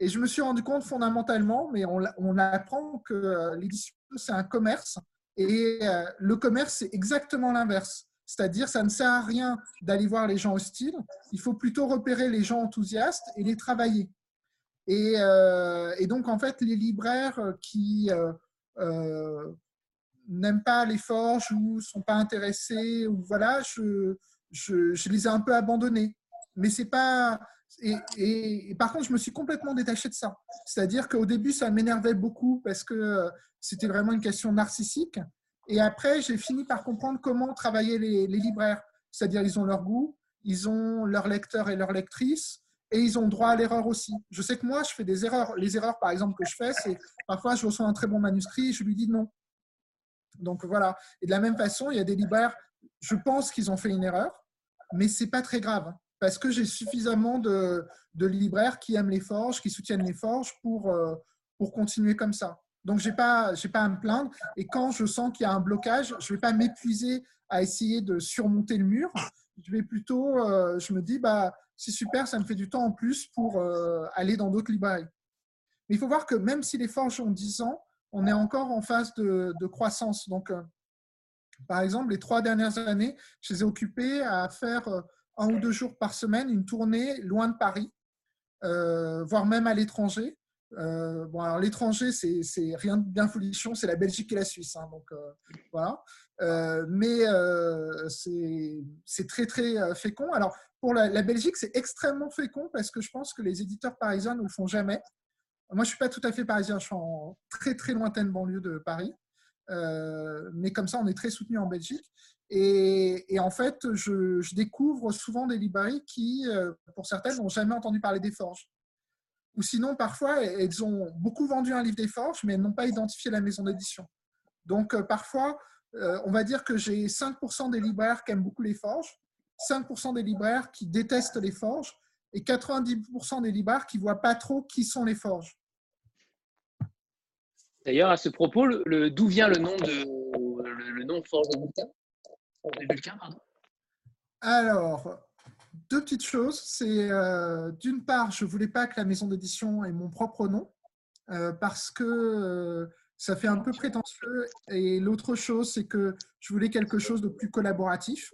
Speaker 1: Et je me suis rendu compte fondamentalement, mais on, apprend que l'édition, c'est un commerce. Et le commerce, c'est exactement l'inverse. C'est-à-dire, ça ne sert à rien d'aller voir les gens hostiles. Il faut plutôt repérer les gens enthousiastes et les travailler. Et, euh, donc, en fait, les libraires qui euh, euh, n'aiment pas les forges ou sont pas intéressés, ou voilà, je, je, les ai un peu abandonnés. Mais c'est pas. Et, et, par contre, je me suis complètement détaché de ça. C'est-à-dire qu'au début, ça m'énervait beaucoup parce que c'était vraiment une question narcissique. Et après, j'ai fini par comprendre comment travailler les, libraires. C'est-à-dire, ils ont leur goût, ils ont leur lecteur et leur lectrice, et ils ont droit à l'erreur aussi. Je sais que moi, je fais des erreurs. Les erreurs, par exemple, que je fais, c'est parfois, je reçois un très bon manuscrit et je lui dis non. Donc voilà. Et de la même façon, il y a des libraires, je pense qu'ils ont fait une erreur, mais c'est pas très grave parce que j'ai suffisamment de, de, libraires qui aiment les forges, qui soutiennent les forges pour, euh, pour continuer comme ça. Donc, je n'ai pas, pas à me plaindre. Et quand je sens qu'il y a un blocage, je ne vais pas m'épuiser à essayer de surmonter le mur. Je vais plutôt, euh, je me dis, bah, c'est super, ça me fait du temps en plus pour euh, aller dans d'autres librairies. Mais il faut voir que même si les forges ont 10 ans, on est encore en phase de, croissance. Donc, euh, par exemple, les trois dernières années, je les ai occupés à faire un ou deux jours par semaine une tournée loin de Paris, voire même à l'étranger, euh, bon, alors l'étranger, c'est rien de bien folichon, c'est la Belgique et la Suisse. Hein, donc euh, voilà. Euh, mais c'est très très fécond. Alors pour la, Belgique, c'est extrêmement fécond parce que je pense que les éditeurs parisiens ne le font jamais. Moi, je suis pas tout à fait parisien, je suis en très très lointaine banlieue de Paris. mais comme ça, on est très soutenu en Belgique. Et, en fait, je, je, découvre souvent des librairies qui, pour certaines, n'ont jamais entendu parler des forges ou sinon, parfois, elles ont beaucoup vendu un livre des forges, mais elles n'ont pas identifié la maison d'édition. Donc, euh, parfois, euh, on va dire que j'ai 5% des libraires qui aiment beaucoup les forges, 5% des libraires qui détestent les forges, et 90% des libraires qui ne voient pas trop qui sont les forges.
Speaker 3: D'ailleurs, à ce propos, d'où vient le nom de le, nom Forge
Speaker 1: Alors, deux petites choses. C'est euh, d'une part, je voulais pas que la maison d'édition ait mon propre nom euh, parce que euh, ça fait un peu prétentieux. Et l'autre chose, c'est que je voulais quelque chose de plus collaboratif.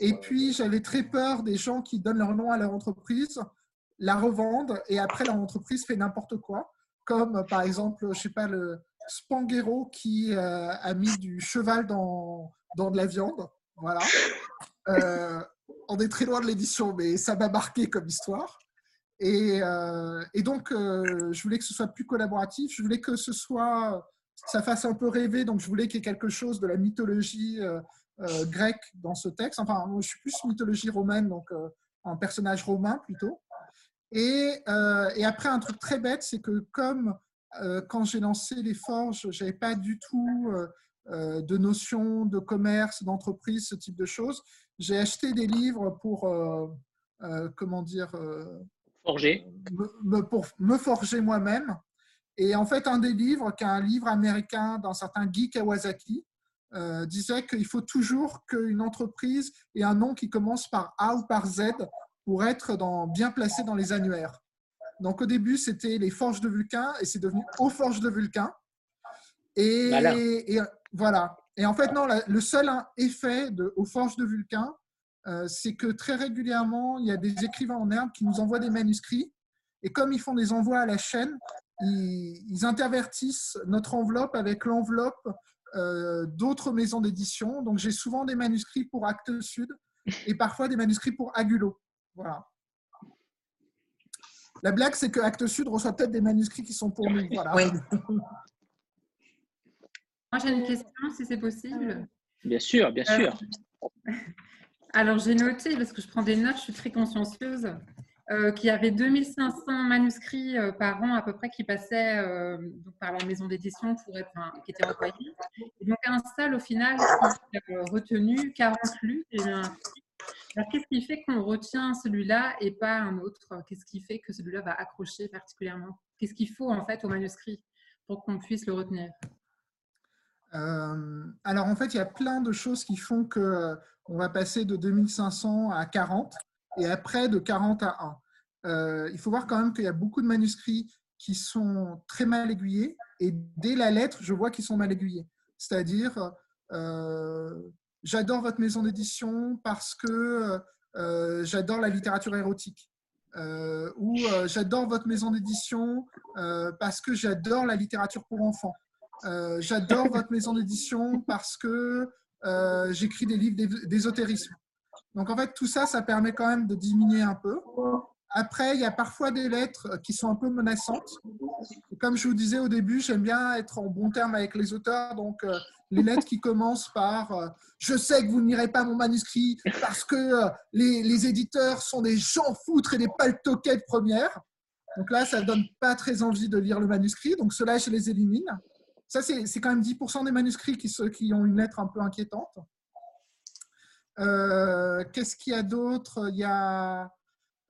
Speaker 1: Et puis, j'avais très peur des gens qui donnent leur nom à leur entreprise, la revendent et après leur entreprise fait n'importe quoi. Comme par exemple, je sais pas, le Spanghero qui a mis du cheval dans, dans de la viande. Voilà on est très loin de l'édition, mais ça m'a marqué comme histoire. Et, euh, donc, euh, je voulais que ce soit plus collaboratif. Je voulais que ce soit, ça fasse un peu rêver. Donc, je voulais qu'il y ait quelque chose de la mythologie euh, grecque dans ce texte. Enfin, je suis plus mythologie romaine, donc un personnage romain plutôt. Et, et, après, un truc très bête, c'est que comme quand j'ai lancé les forges, j'avais pas du tout de notion de commerce, d'entreprise, ce type de choses j'ai acheté des livres pour, euh, euh, comment dire, euh,
Speaker 3: forger.
Speaker 1: Me, pour me forger moi-même. Et en fait, un des livres, qui est un livre américain d'un certain Guy Kawasaki, disait qu'il faut toujours qu'une entreprise ait un nom qui commence par A ou par Z pour être dans, bien placé dans les annuaires. Donc au début, c'était les Forges de Vulcain et c'est devenu aux Forges de Vulcain. Et, et, voilà. Et en fait, non, le seul effet de, aux forges de Vulcain, euh, c'est que très régulièrement, il y a des écrivains en herbe qui nous envoient des manuscrits. Et comme ils font des envois à la chaîne, ils, intervertissent notre enveloppe avec l'enveloppe euh, d'autres maisons d'édition. Donc, j'ai souvent des manuscrits pour Actes Sud et parfois des manuscrits pour Agulo. Voilà. La blague, c'est que Actes Sud reçoit peut-être des manuscrits qui sont pour nous. Voilà. Oui.
Speaker 9: Moi, j'ai une question, si c'est possible.
Speaker 3: Bien sûr, bien sûr.
Speaker 9: Alors, j'ai noté, parce que je prends des notes, je suis très consciencieuse. euh, qu'il y avait 2500 manuscrits euh, par an à peu près qui passaient euh, donc par la maison d'édition pour être, enfin, qui étaient envoyés. Et donc un seul au final qui a retenu 40 lus. Et un- Alors qu'est-ce qui fait qu'on retient celui-là et pas un autre? Qu'est-ce qui fait que celui-là va accrocher particulièrement? Qu'est-ce qu'il faut en fait au manuscrit pour qu'on puisse le retenir?
Speaker 1: Euh, alors en fait, il y a plein de choses qui font que euh, on va passer de 2500 à 40 et après de 40 à 1. Euh, il faut voir quand même qu'il y a beaucoup de manuscrits qui sont très mal aiguillés et dès la lettre, je vois qu'ils sont mal aiguillés. C'est-à-dire, euh, j'adore votre maison d'édition parce que euh, j'adore la littérature érotique. Euh, ou euh, j'adore votre maison d'édition euh, parce que j'adore la littérature pour enfants. Euh, j'adore votre maison d'édition parce que euh, j'écris des livres d'é- d'ésotérisme. Donc en fait, tout ça, ça permet quand même de diminuer un peu. Après, il y a parfois des lettres qui sont un peu menaçantes. Comme je vous disais au début, j'aime bien être en bon terme avec les auteurs. Donc euh, les lettres qui commencent par euh, Je sais que vous ne lirez pas mon manuscrit parce que euh, les, les éditeurs sont des gens foutres et des paltoquets de première. Donc là, ça ne donne pas très envie de lire le manuscrit. Donc ceux-là, je les élimine. Ça, c'est quand même 10% des manuscrits qui, qui ont une lettre un peu inquiétante. Euh, Qu'est-ce qu'il y a d'autre? Il y a...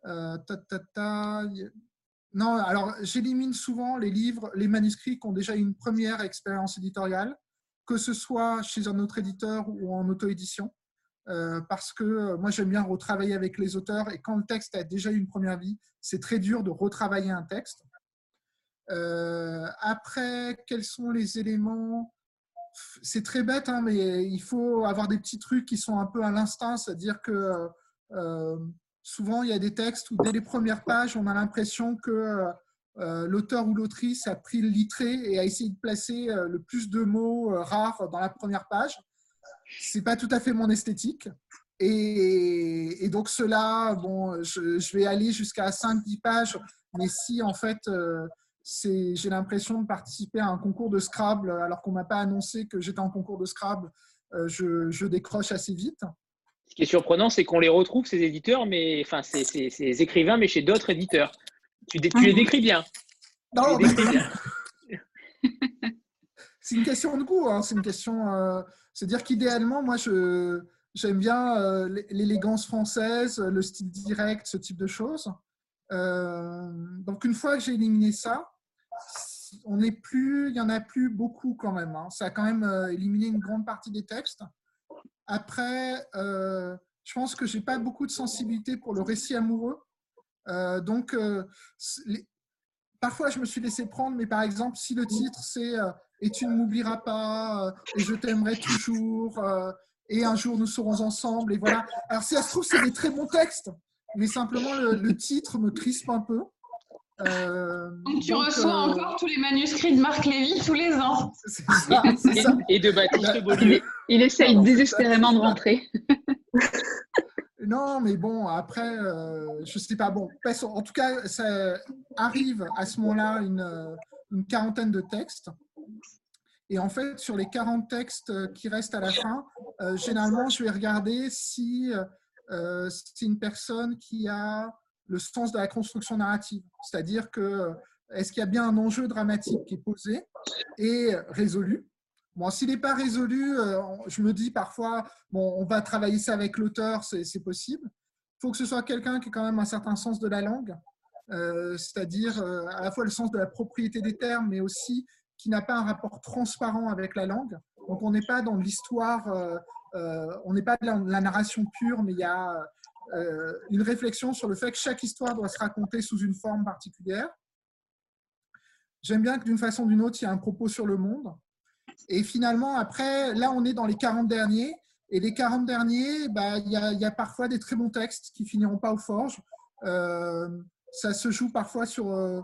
Speaker 1: ta, ta, ta, Non, alors j'élimine souvent les livres, les manuscrits qui ont déjà une première expérience éditoriale, que ce soit chez un autre éditeur ou en auto-édition, euh, parce que euh, moi j'aime bien retravailler avec les auteurs et quand le texte a déjà eu une première vie, c'est très dur de retravailler un texte. Euh, après, quels sont les éléments? C'est très bête, hein, mais il faut avoir des petits trucs qui sont un peu à l'instinct, c'est-à-dire que souvent il y a des textes où dès les premières pages, on a l'impression que l'auteur ou l'autrice a pris le litré et a essayé de placer euh, le plus de mots euh, rares dans la première page. C'est pas tout à fait mon esthétique. Et, donc cela, bon, je, vais aller jusqu'à 5-10 pages, mais si en fait euh, j'ai l'impression de participer à un concours de Scrabble alors qu'on m'a pas annoncé que j'étais en concours de Scrabble, euh, je, décroche assez vite.
Speaker 3: Ce qui est surprenant, c'est qu'on les retrouve, ces éditeurs, mais enfin, ces écrivains, mais chez d'autres éditeurs. Tu, les décris bien.
Speaker 1: Non,
Speaker 3: bien.
Speaker 1: c'est une question de goût. hein, C'est une question. euh, C'est-à-dire qu'idéalement, moi, je j'aime bien euh, l'é- l'élégance française, le style direct, ce type de choses. Euh, donc, une fois que j'ai éliminé ça, on n'est plus, il y en a plus beaucoup quand même. hein. Ça a quand même euh, éliminé une grande partie des textes. Après, je pense que j'ai pas beaucoup de sensibilité pour le récit amoureux. Euh, donc, euh, les- parfois, je me suis laissé prendre, mais par exemple, si le titre c'est euh, Et tu ne m'oublieras pas, euh, et je t'aimerai toujours, euh, et un jour nous serons ensemble, et voilà. Alors, si ça se trouve, c'est des très bons textes, mais simplement le, le titre me crispe un peu. Euh,
Speaker 2: Donc tu
Speaker 1: donc,
Speaker 2: reçois
Speaker 1: euh,
Speaker 2: encore tous les manuscrits de Marc Lévy tous les ans.
Speaker 1: ça,
Speaker 3: Et,
Speaker 1: ça.
Speaker 3: et de Baptiste Beaulieu.
Speaker 2: Il essaye désespérément de rentrer.
Speaker 1: Non, mais bon, après, euh, je sais pas. Bon, en tout cas, ça arrive à ce moment-là une, euh, une quarantaine de textes. Et en fait, sur les 40 textes qui restent à la fin, euh, généralement, je vais regarder si euh, c'est une personne qui a le sens de la construction narrative. C'est-à-dire que est-ce qu'il y a bien un enjeu dramatique qui est posé et résolu? S'il n'est pas résolu, euh, je me dis parfois, bon, on va travailler ça avec l'auteur, c'est possible. Il faut que ce soit quelqu'un qui ait quand même un certain sens de la langue, euh, c'est-à-dire euh, à la fois le sens de la propriété des termes, mais aussi qui n'a pas un rapport transparent avec la langue. Donc, on n'est pas dans l'histoire, on n'est pas dans la narration pure, mais il y a une réflexion sur le fait que chaque histoire doit se raconter sous une forme particulière. J'aime bien que d'une façon ou d'une autre, il y a un propos sur le monde. Et finalement, après, là, on est dans les 40 derniers. Et les 40 derniers, bah, il y, a, y a parfois des très bons textes qui finiront pas aux forges. Euh, ça se joue parfois sur, euh,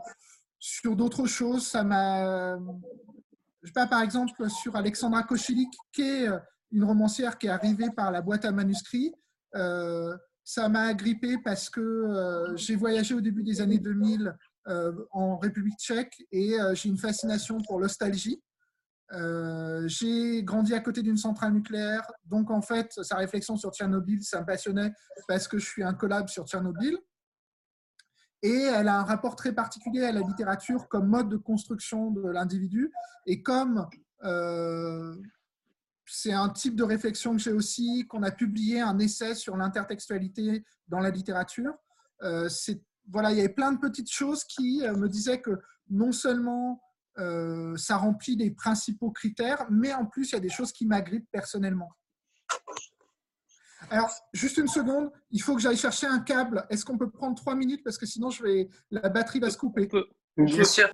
Speaker 1: sur d'autres choses. Ça m'a, je sais pas, par exemple, sur Alexandra Kochelik, qui est une romancière qui est arrivée par la boîte à manuscrits. Euh, ça m'a agrippé parce que euh, j'ai voyagé au début des années 2000 euh, en République tchèque et euh, j'ai une fascination pour l'ostalgie. Euh, j'ai grandi à côté d'une centrale nucléaire, donc en fait, sa réflexion sur Tchernobyl, ça me passionnait parce que je suis un collab sur Tchernobyl. Et elle a un rapport très particulier à la littérature comme mode de construction de l'individu. Et comme euh, c'est un type de réflexion que j'ai aussi, qu'on a publié un essai sur l'intertextualité dans la littérature. Euh, voilà, il y avait plein de petites choses qui me disaient que non seulement euh, ça remplit les principaux critères, mais en plus, il y a des choses qui m'agrippent personnellement. Alors, juste une seconde, il faut que j'aille chercher un câble. Est-ce qu'on peut prendre trois minutes? Parce que sinon je vais, la batterie va se couper.
Speaker 8: Bien sûr.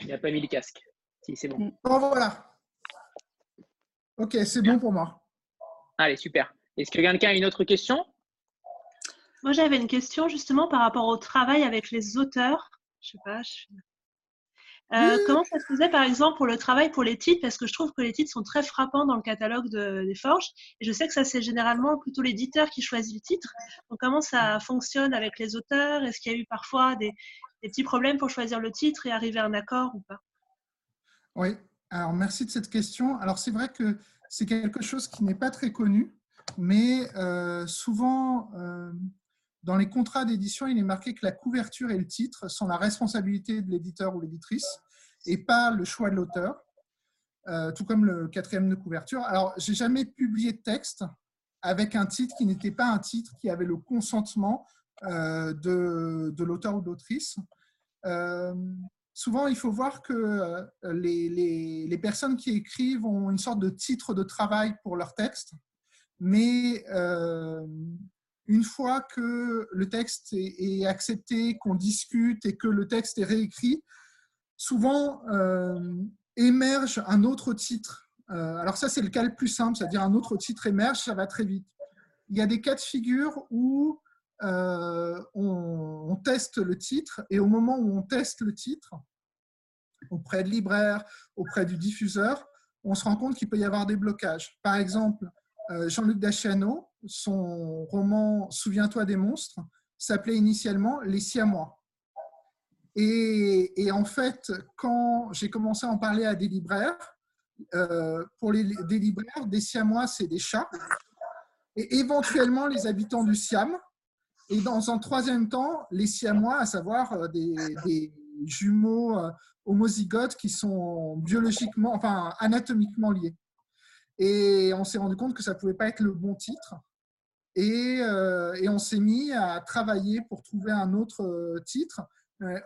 Speaker 3: Il n'a pas mis le casque. Si, c'est bon.
Speaker 1: Oh, voilà. Ok, c'est bon pour moi.
Speaker 3: Allez, super. Est-ce que quelqu'un a une autre question?
Speaker 10: Moi, j'avais une question justement par rapport au travail avec les auteurs. Je sais pas. Euh, comment ça se faisait par exemple pour le travail pour les titres? Parce que je trouve que les titres sont très frappants dans le catalogue des Forges. Et je sais que ça, c'est généralement plutôt l'éditeur qui choisit le titre. Donc, comment ça fonctionne avec les auteurs? Est-ce qu'il y a eu parfois des, des petits problèmes pour choisir le titre et arriver à un accord ou pas?
Speaker 1: Oui, alors merci de cette question. Alors c'est vrai que c'est quelque chose qui n'est pas très connu, mais euh, souvent euh, dans les contrats d'édition, il est marqué que la couverture et le titre sont la responsabilité de l'éditeur ou l'éditrice et pas le choix de l'auteur, euh, tout comme le quatrième de couverture. Alors j'ai jamais publié de texte avec un titre qui n'était pas un titre qui avait le consentement euh, de, de l'auteur ou de l'autrice. Euh, souvent, il faut voir que les, les, les, personnes qui écrivent ont une sorte de titre de travail pour leur texte, mais une fois que le texte est, accepté, qu'on discute et que le texte est réécrit, souvent émerge un autre titre. alors ça, c'est le cas le plus simple, c'est-à-dire un autre titre émerge, ça va très vite. Il y a des cas de figure où euh, on, teste le titre et au moment où on teste le titre, auprès de libraire, auprès du diffuseur, on se rend compte qu'il peut y avoir des blocages. Par exemple, euh, Jean-Luc Daciano, son roman Souviens-toi des monstres s'appelait initialement Les Siamois. Et, en fait, quand j'ai commencé à en parler à des libraires, euh, pour les, libraires, des Siamois, c'est des chats. Et éventuellement, les habitants du Siam, et dans un troisième temps, les siamois, à savoir euh, des, jumeaux euh, homozygotes qui sont biologiquement, enfin anatomiquement liés. Et on s'est rendu compte que ça ne pouvait pas être le bon titre. Et, euh, et on s'est mis à travailler pour trouver un autre titre.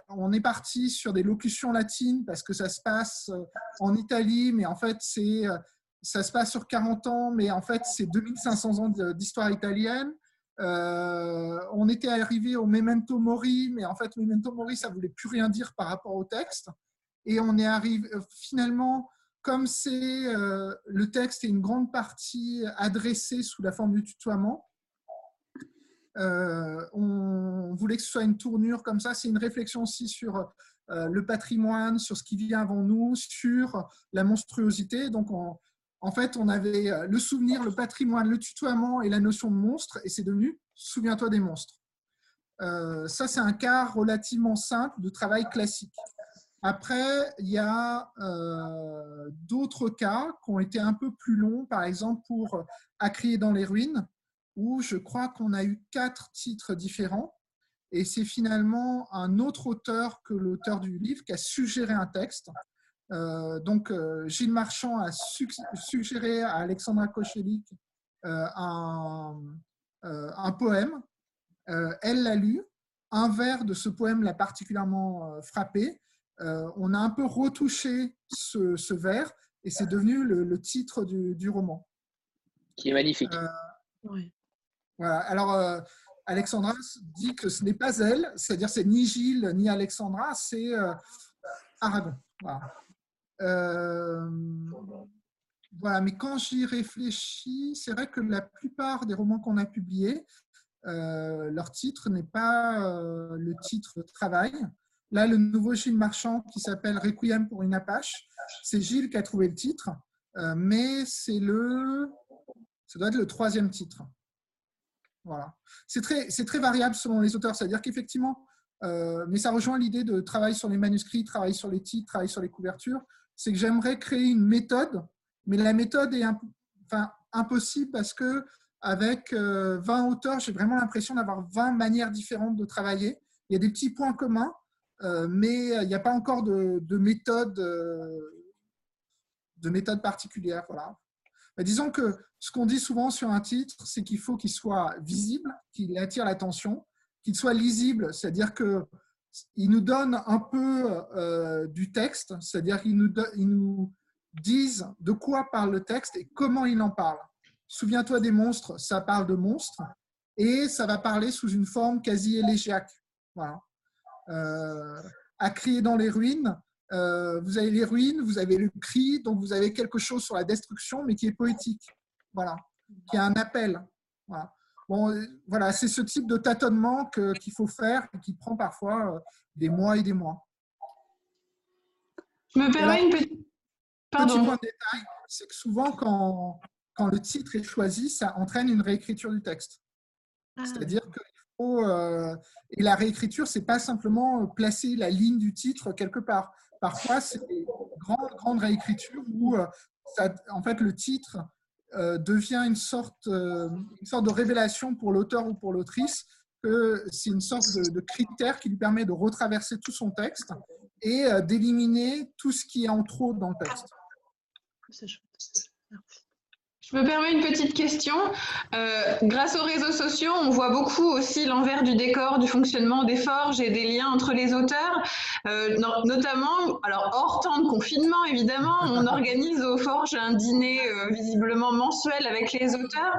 Speaker 1: On est parti sur des locutions latines parce que ça se passe en Italie, mais en fait, c'est, ça se passe sur 40 ans, mais en fait, c'est 2500 ans d'histoire italienne. Euh, on était arrivé au Memento Mori, mais en fait, Memento Mori, ça voulait plus rien dire par rapport au texte. Et on est arrivé, euh, finalement, comme c'est euh, le texte est une grande partie adressée sous la forme du tutoiement, on voulait que ce soit une tournure comme ça. C'est une réflexion aussi sur le patrimoine, sur ce qui vient avant nous, sur la monstruosité. Donc, on, en fait, on avait euh, le souvenir, le patrimoine, le tutoiement et la notion de monstre, et c'est devenu Souviens-toi des monstres. Euh, ça, c'est un cas relativement simple de travail classique. Après, il y a euh, d'autres cas qui ont été un peu plus longs, par exemple pour À crier dans les ruines, où je crois qu'on a eu quatre titres différents. Et c'est finalement un autre auteur que l'auteur du livre qui a suggéré un texte. Euh, donc, euh, Gilles Marchand a suggéré à Alexandra Kochelik euh, un, un, poème. elle l'a lu. Un vers de ce poème l'a particulièrement frappé. on a un peu retouché ce, vers et c'est devenu le, titre du, roman.
Speaker 3: Qui est magnifique.
Speaker 1: Alors, Alexandra dit que ce n'est pas elle, c'est-à-dire c'est ni Gilles ni Alexandra, c'est Aragon. Voilà. Euh, voilà, mais quand j'y réfléchis, c'est vrai que la plupart des romans qu'on a publiés, euh, leur titre n'est pas euh, le titre travail. Là, le nouveau Gilles Marchand qui s'appelle Requiem pour une Apache, c'est Gilles qui a trouvé le titre, mais c'est le, ça doit être le troisième titre. Voilà. C'est très, variable selon les auteurs, c'est-à-dire qu'effectivement, mais ça rejoint l'idée de travail sur les manuscrits, travail sur les titres, travail sur les couvertures c'est que j'aimerais créer une méthode, mais la méthode est impossible parce que avec 20 auteurs, j'ai vraiment l'impression d'avoir 20 manières différentes de travailler. Il y a des petits points communs, mais il n'y a pas encore de, de méthode, de méthode particulière. Voilà. Disons que ce qu'on dit souvent sur un titre, c'est qu'il faut qu'il soit visible, qu'il attire l'attention, qu'il soit lisible, c'est-à-dire que il nous donne un peu euh, du texte, c'est-à-dire qu'ils nous, nous disent de quoi parle le texte et comment il en parle. Souviens-toi des monstres, ça parle de monstres et ça va parler sous une forme quasi élégiaque. Voilà. Euh, à crier dans les ruines, euh, vous avez les ruines, vous avez le cri, donc vous avez quelque chose sur la destruction, mais qui est poétique. Voilà. Qui a un appel. Voilà. Bon, voilà, c'est ce type de tâtonnement qu'il faut faire et qui prend parfois euh, des mois et des mois.
Speaker 11: Je me permets une petite.
Speaker 1: Pardon. Petit point de détail, c'est que souvent, quand, quand le titre est choisi, ça entraîne une réécriture du texte. Ah. C'est-à-dire. Euh, et la réécriture, c'est pas simplement placer la ligne du titre quelque part. Parfois, c'est une grande, grande réécriture où, euh, en fait, le titre euh, devient une sorte, euh, une sorte de révélation pour l'auteur ou pour l'autrice que c'est une sorte de, critère qui lui permet de retraverser tout son texte et d'éliminer tout ce qui est en trop dans le texte.
Speaker 11: Je me permets une petite question. Euh, grâce aux réseaux sociaux, on voit beaucoup aussi l'envers du décor du fonctionnement des forges et des liens entre les auteurs. Euh, notamment, alors hors temps de confinement, évidemment, on organise aux forges un dîner euh, visiblement mensuel avec les auteurs.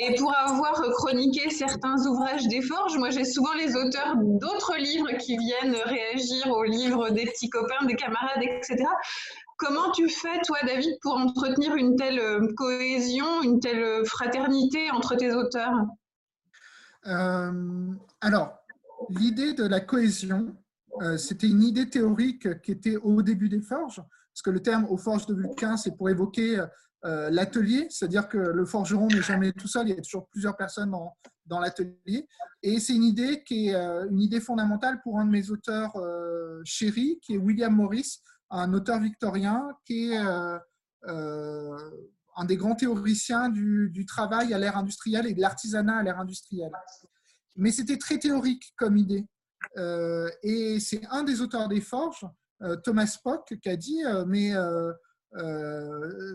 Speaker 11: Et pour avoir chroniqué certains ouvrages des forges, moi j'ai souvent les auteurs d'autres livres qui viennent réagir aux livres des petits copains, des camarades, etc. Comment tu fais, toi, David, pour entretenir une telle euh, cohésion, une telle fraternité entre tes auteurs?
Speaker 1: Euh, Alors, l'idée de la cohésion, euh, c'était une idée théorique qui était au début des forges, parce que le terme aux forges de Vulcain, c'est pour évoquer l'atelier, c'est-à-dire que le forgeron n'est jamais tout seul, il y a toujours plusieurs personnes dans, dans l'atelier. Et c'est une idée qui est une idée fondamentale pour un de mes auteurs chéris, qui est William Morris, un auteur victorien qui est euh, euh, un des grands théoriciens du, travail à l'ère industrielle et de l'artisanat à l'ère industrielle. Mais c'était très théorique comme idée. Euh, et c'est un des auteurs des forges, Thomas Pock, qui a dit Mais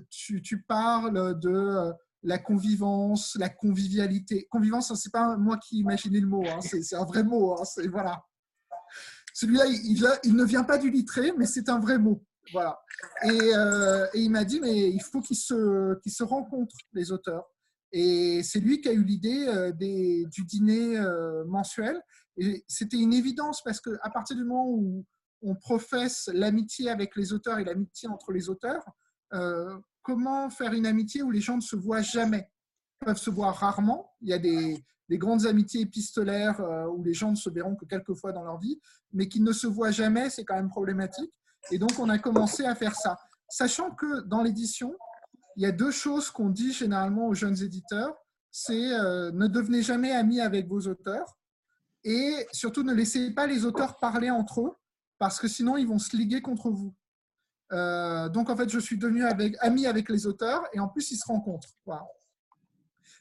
Speaker 1: tu, parles de la convivance, la convivialité. Convivance, c'est pas moi qui imaginais le mot, hein, c'est un vrai mot. Hein, voilà. Celui-là, il, ne vient pas du littré, mais c'est un vrai mot. Voilà. Euh, et, il m'a dit, mais il faut qu'ils se, se rencontrent, les auteurs. Et c'est lui qui a eu l'idée euh, du dîner euh, mensuel. Et c'était une évidence parce qu'à partir du moment où on professe l'amitié avec les auteurs et l'amitié entre les auteurs, comment faire une amitié où les gens ne se voient jamais? Ils peuvent se voir rarement. Il y a des, des grandes amitiés épistolaires euh, où les gens ne se verront que quelques fois dans leur vie, mais qui ne se voient jamais, c'est quand même problématique. Et donc, on a commencé à faire ça. Sachant que dans l'édition, il y a deux choses qu'on dit généralement aux jeunes éditeurs. C'est euh, ne devenez jamais amis avec vos auteurs et surtout ne laissez pas les auteurs parler entre eux parce que sinon ils vont se liguer contre vous. Euh, donc en fait, je suis devenu avec, ami avec les auteurs et en plus ils se rencontrent.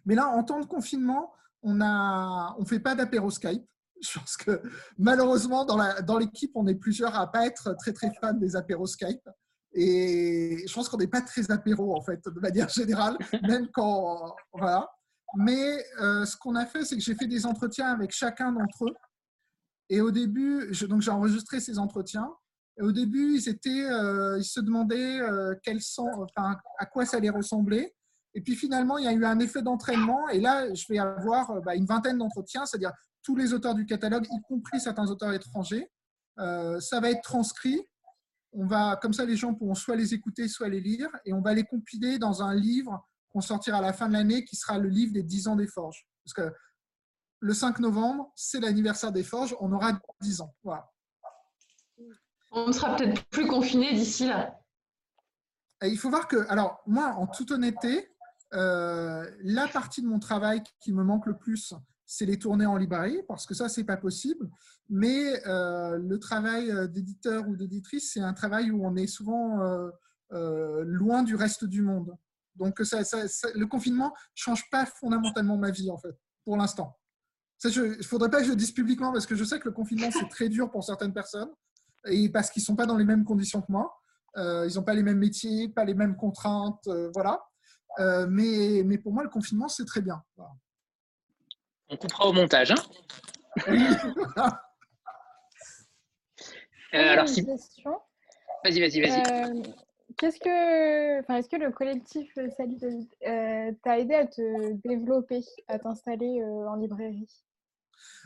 Speaker 1: Mais là, en temps de confinement, on ne on fait pas d'apéro Skype. Je pense que malheureusement, dans l'équipe, on est plusieurs à pas être très très fans des apéros Skype. Et je pense qu'on n'est pas très apéro en fait, de manière générale, même quand. Voilà. Mais euh, ce qu'on a fait, c'est que j'ai fait des entretiens avec chacun d'entre eux. Et au début, donc j'ai enregistré ces entretiens. Et au début, ils, étaient, euh, ils se demandaient euh, sont, enfin, à quoi ça allait ressembler. Et puis finalement, il y a eu un effet d'entraînement. Et là, je vais avoir euh, bah, une vingtaine d'entretiens, c'est-à-dire tous les auteurs du catalogue, y compris certains auteurs étrangers. Euh, ça va être transcrit. On va, comme ça, les gens pourront soit les écouter, soit les lire. Et on va les compiler dans un livre qu'on sortira à la fin de l'année, qui sera le livre des 10 ans des forges. Parce que le 5 novembre, c'est l'anniversaire des forges. On aura 10 ans. Voilà.
Speaker 11: On ne sera peut-être plus confiné d'ici là.
Speaker 1: il faut voir que, alors moi, en toute honnêteté, euh, la partie de mon travail qui me manque le plus, c'est les tournées en librairie, parce que ça, c'est pas possible. Mais euh, le travail euh, d'éditeur ou d'éditrice, c'est un travail où on est souvent loin du reste du monde. Donc, le confinement change pas fondamentalement ma vie, en fait, pour l'instant. Il faudrait pas que je le dise publiquement parce que je sais que le confinement, c'est très dur pour certaines personnes et parce qu'ils ne sont pas dans les mêmes conditions que moi. Ils n'ont pas les mêmes métiers, pas les mêmes contraintes, voilà. Euh, mais, mais pour moi, le confinement, c'est très bien. Voilà.
Speaker 3: On coupera au montage. hein. Euh, alors, si... vas-y, vas-y, vas-y.
Speaker 12: Euh, Qu'est-ce que, enfin, est-ce que le collectif Salut David, euh, t'a aidé à te développer, à t'installer euh, en librairie?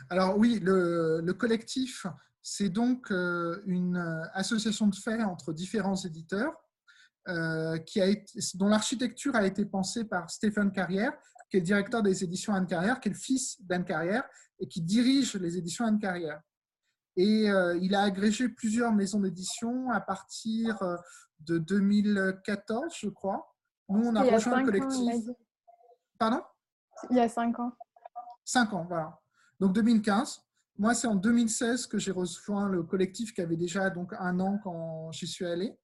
Speaker 1: Alors oui, le, le collectif, c'est donc euh, une association de fait entre différents éditeurs euh, qui a été, dont l'architecture a été pensée par Stéphane Carrière, qui est le directeur des éditions Anne Carrière, qui est le fils d'Anne Carrière et qui dirige les éditions Anne Carrière. Et euh, il a agrégé plusieurs maisons d'édition à partir euh, de 2014, je crois. Nous, on a rejoint le
Speaker 12: ans,
Speaker 1: collectif. Pardon?
Speaker 12: Il y a cinq ans.
Speaker 1: Cinq ans, voilà. Donc 2015. Moi, c'est en 2016 que j'ai rejoint le collectif qui avait déjà donc un an quand j'y suis allé.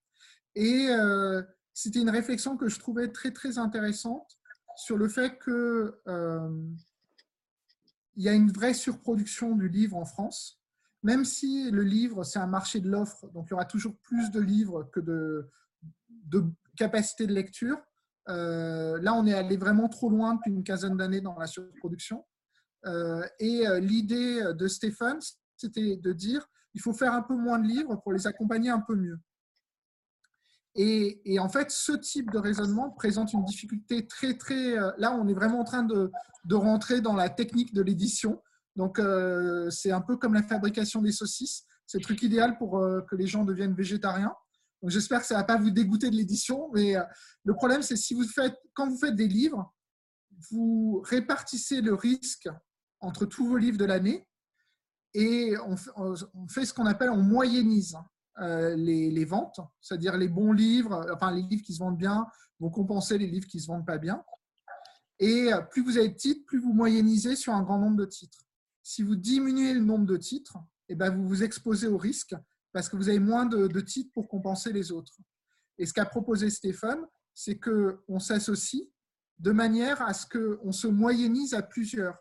Speaker 1: Et euh, c'était une réflexion que je trouvais très très intéressante sur le fait que euh, il y a une vraie surproduction du livre en France. Même si le livre, c'est un marché de l'offre, donc il y aura toujours plus de livres que de, de capacité de lecture. Euh, là, on est allé vraiment trop loin depuis une quinzaine d'années dans la surproduction. Et l'idée de Stéphane, c'était de dire il faut faire un peu moins de livres pour les accompagner un peu mieux. Et, en fait, ce type de raisonnement présente une difficulté très, très. euh, Là, on est vraiment en train de, de rentrer dans la technique de l'édition. Donc, euh, c'est un peu comme la fabrication des saucisses. C'est le truc idéal pour euh, que les gens deviennent végétariens. Donc, j'espère que ça ne va pas vous dégoûter de l'édition. Mais le problème, c'est si vous faites, quand vous faites des livres, vous répartissez le risque entre tous vos livres de l'année et on, fait- on fait ce qu'on appelle, on moyennise les, les ventes, c'est-à-dire les bons livres, enfin les livres qui se vendent bien vont compenser les livres qui ne se vendent pas bien. Et euh, plus vous avez de titres, plus vous moyennisez sur un grand nombre de titres. Si vous diminuez le nombre de titres, eh ben vous vous exposez au risque parce que vous avez moins de, de titres pour compenser les autres. Et ce qu'a proposé Stéphane, c'est qu'on s'associe de manière à ce qu'on se moyennise à plusieurs.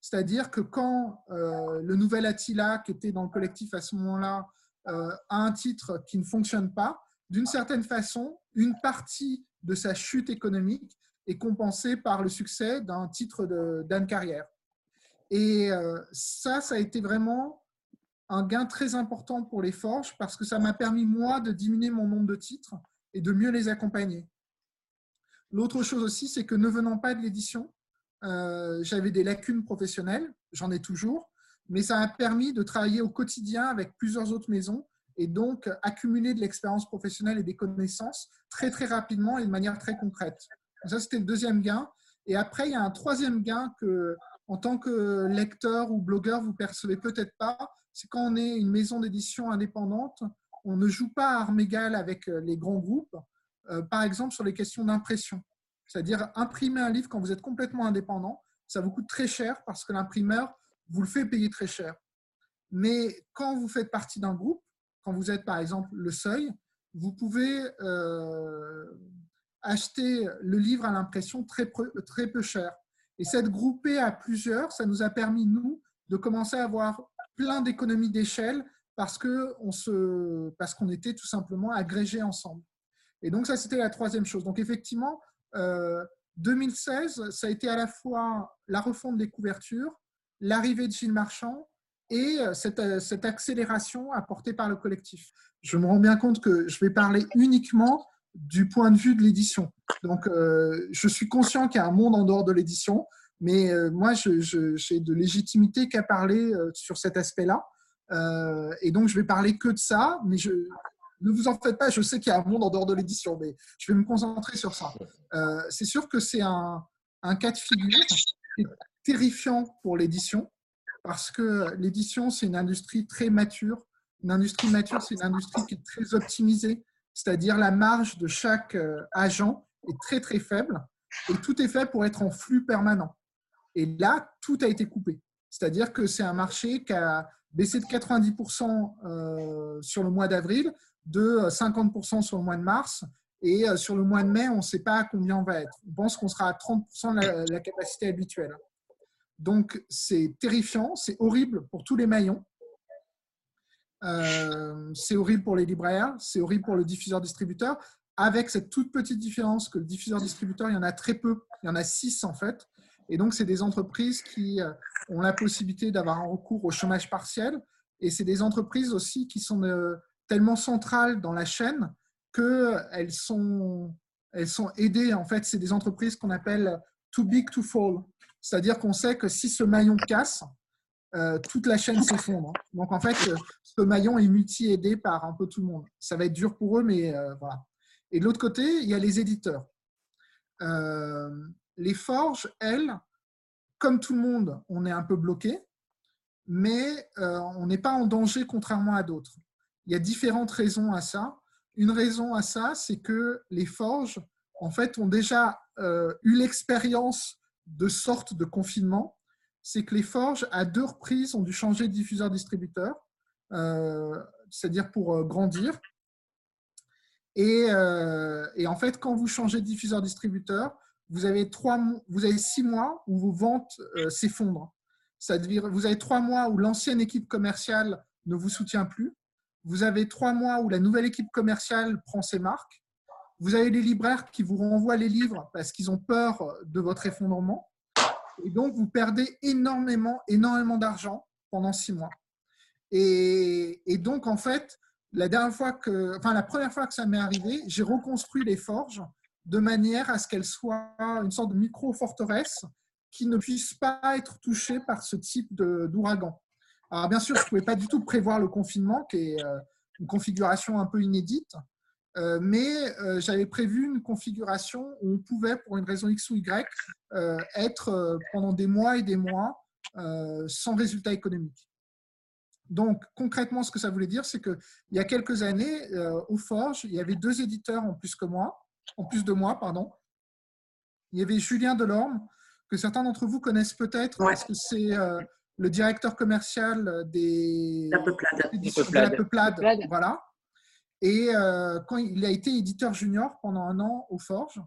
Speaker 1: C'est-à-dire que quand euh, le nouvel Attila, qui était dans le collectif à ce moment-là, euh, a un titre qui ne fonctionne pas, d'une certaine façon, une partie de sa chute économique est compensée par le succès d'un titre d'Anne Carrière. Et euh, ça, ça a été vraiment un gain très important pour les forges parce que ça m'a permis, moi, de diminuer mon nombre de titres et de mieux les accompagner. L'autre chose aussi, c'est que ne venant pas de l'édition, euh, j'avais des lacunes professionnelles, j'en ai toujours, mais ça a permis de travailler au quotidien avec plusieurs autres maisons et donc accumuler de l'expérience professionnelle et des connaissances très très rapidement et de manière très concrète. Ça, c'était le deuxième gain. Et après, il y a un troisième gain que, en tant que lecteur ou blogueur, vous percevez peut-être pas, c'est quand on est une maison d'édition indépendante, on ne joue pas à armes égales avec euh, les grands groupes, euh, par exemple sur les questions d'impression. C'est-à-dire imprimer un livre quand vous êtes complètement indépendant, ça vous coûte très cher parce que l'imprimeur vous le fait payer très cher. Mais quand vous faites partie d'un groupe, quand vous êtes par exemple le seuil, vous pouvez euh, acheter le livre à l'impression très, très peu cher. Et cette groupée à plusieurs, ça nous a permis, nous, de commencer à avoir plein d'économies d'échelle parce qu'on se, était tout simplement agrégés ensemble. Et donc, ça, c'était la troisième chose. Donc, effectivement, euh, 2016, ça a été à la fois la refonte des couvertures, l'arrivée de Gilles Marchand et euh, cette, euh, cette accélération apportée par le collectif. Je me rends bien compte que je vais parler uniquement du point de vue de l'édition. Donc, euh, je suis conscient qu'il y a un monde en dehors de l'édition, mais moi, j'ai de légitimité qu'à parler sur cet aspect-là. Et donc, je vais parler que de ça, mais ne vous en faites pas, je sais qu'il y a un monde en dehors de l'édition, mais je vais me concentrer sur ça. C'est sûr que c'est un, cas de figure terrifiant pour l'édition, parce que l'édition, c'est une industrie très mature. Une industrie mature, c'est une industrie qui est très optimisée, c'est-à-dire la marge de chaque euh, agent est très très faible, et tout est fait pour être en flux permanent. Et là, tout a été coupé. C'est-à-dire que c'est un marché qui a baissé de 90% euh, sur le mois d'avril, de 50% sur le mois de mars Et euh, sur le mois de mai, on ne sait pas combien on va être. On pense qu'on sera à 30% de la capacité habituelle. Donc, c'est terrifiant, c'est horrible pour tous les maillons. Euh, c'est horrible pour les libraires, c'est horrible pour le diffuseur-distributeur, avec cette toute petite différence que le diffuseur-distributeur, il y en a très peu, il y en a six en fait. Et donc, c'est des entreprises qui euh, ont la possibilité d'avoir un recours au chômage partiel. Et c'est des entreprises aussi qui sont euh, tellement centrales dans la chaîne qu'elles sont, aidées. En fait, c'est des entreprises qu'on appelle too big to fall. C'est-à-dire qu'on sait que si ce maillon casse, euh, toute la chaîne s'effondre. Donc en fait, ce maillon est multi-aidé par un peu tout le monde. Ça va être dur pour eux, mais euh, voilà. Et de l'autre côté, il y a les éditeurs. Euh, les forges, elles, comme tout le monde, on est un peu bloqué, mais on n'est pas en danger contrairement à d'autres. Il y a différentes raisons à ça. Une raison à ça, c'est que les forges, en fait, ont déjà eu l'expérience de sortes de confinement, c'est que les forges, à deux reprises, ont dû changer de diffuseur-distributeur, euh, c'est-à-dire pour euh, grandir. Euh, et, en fait, quand vous changez de diffuseur-distributeur, vous avez, trois, vous avez six mois où vos ventes s'effondrent. Vous avez trois mois où l'ancienne équipe commerciale ne vous soutient plus. Vous avez trois mois où la nouvelle équipe commerciale prend ses marques. Vous avez les libraires qui vous renvoient les livres parce qu'ils ont peur de votre effondrement. Et donc, vous perdez énormément, énormément d'argent pendant six mois. Et, donc, en fait, la, la première fois que ça m'est arrivé, j'ai reconstruit les forges de manière à ce qu'elles soient une sorte de micro-forteresse qui ne puisse pas être touchée par ce type d'ouragan. Alors, bien sûr, je ne pouvais pas du tout prévoir le confinement, qui est euh, une configuration un peu inédite. Euh, mais euh, j'avais prévu une configuration où on pouvait, pour une raison X ou Y, euh, être pendant des mois et des mois sans résultat économique. Donc, concrètement, ce que ça voulait dire, c'est qu'il y a quelques années, au Forge, il y avait deux éditeurs en plus que moi, en plus de moi, pardon. Il y avait Julien Delorme, que certains d'entre vous connaissent peut-être, parce que c'est le directeur commercial des,
Speaker 8: la Peuplade.
Speaker 1: De la Peuplade. Voilà. Et euh, quand il a été éditeur junior pendant un an au Forge,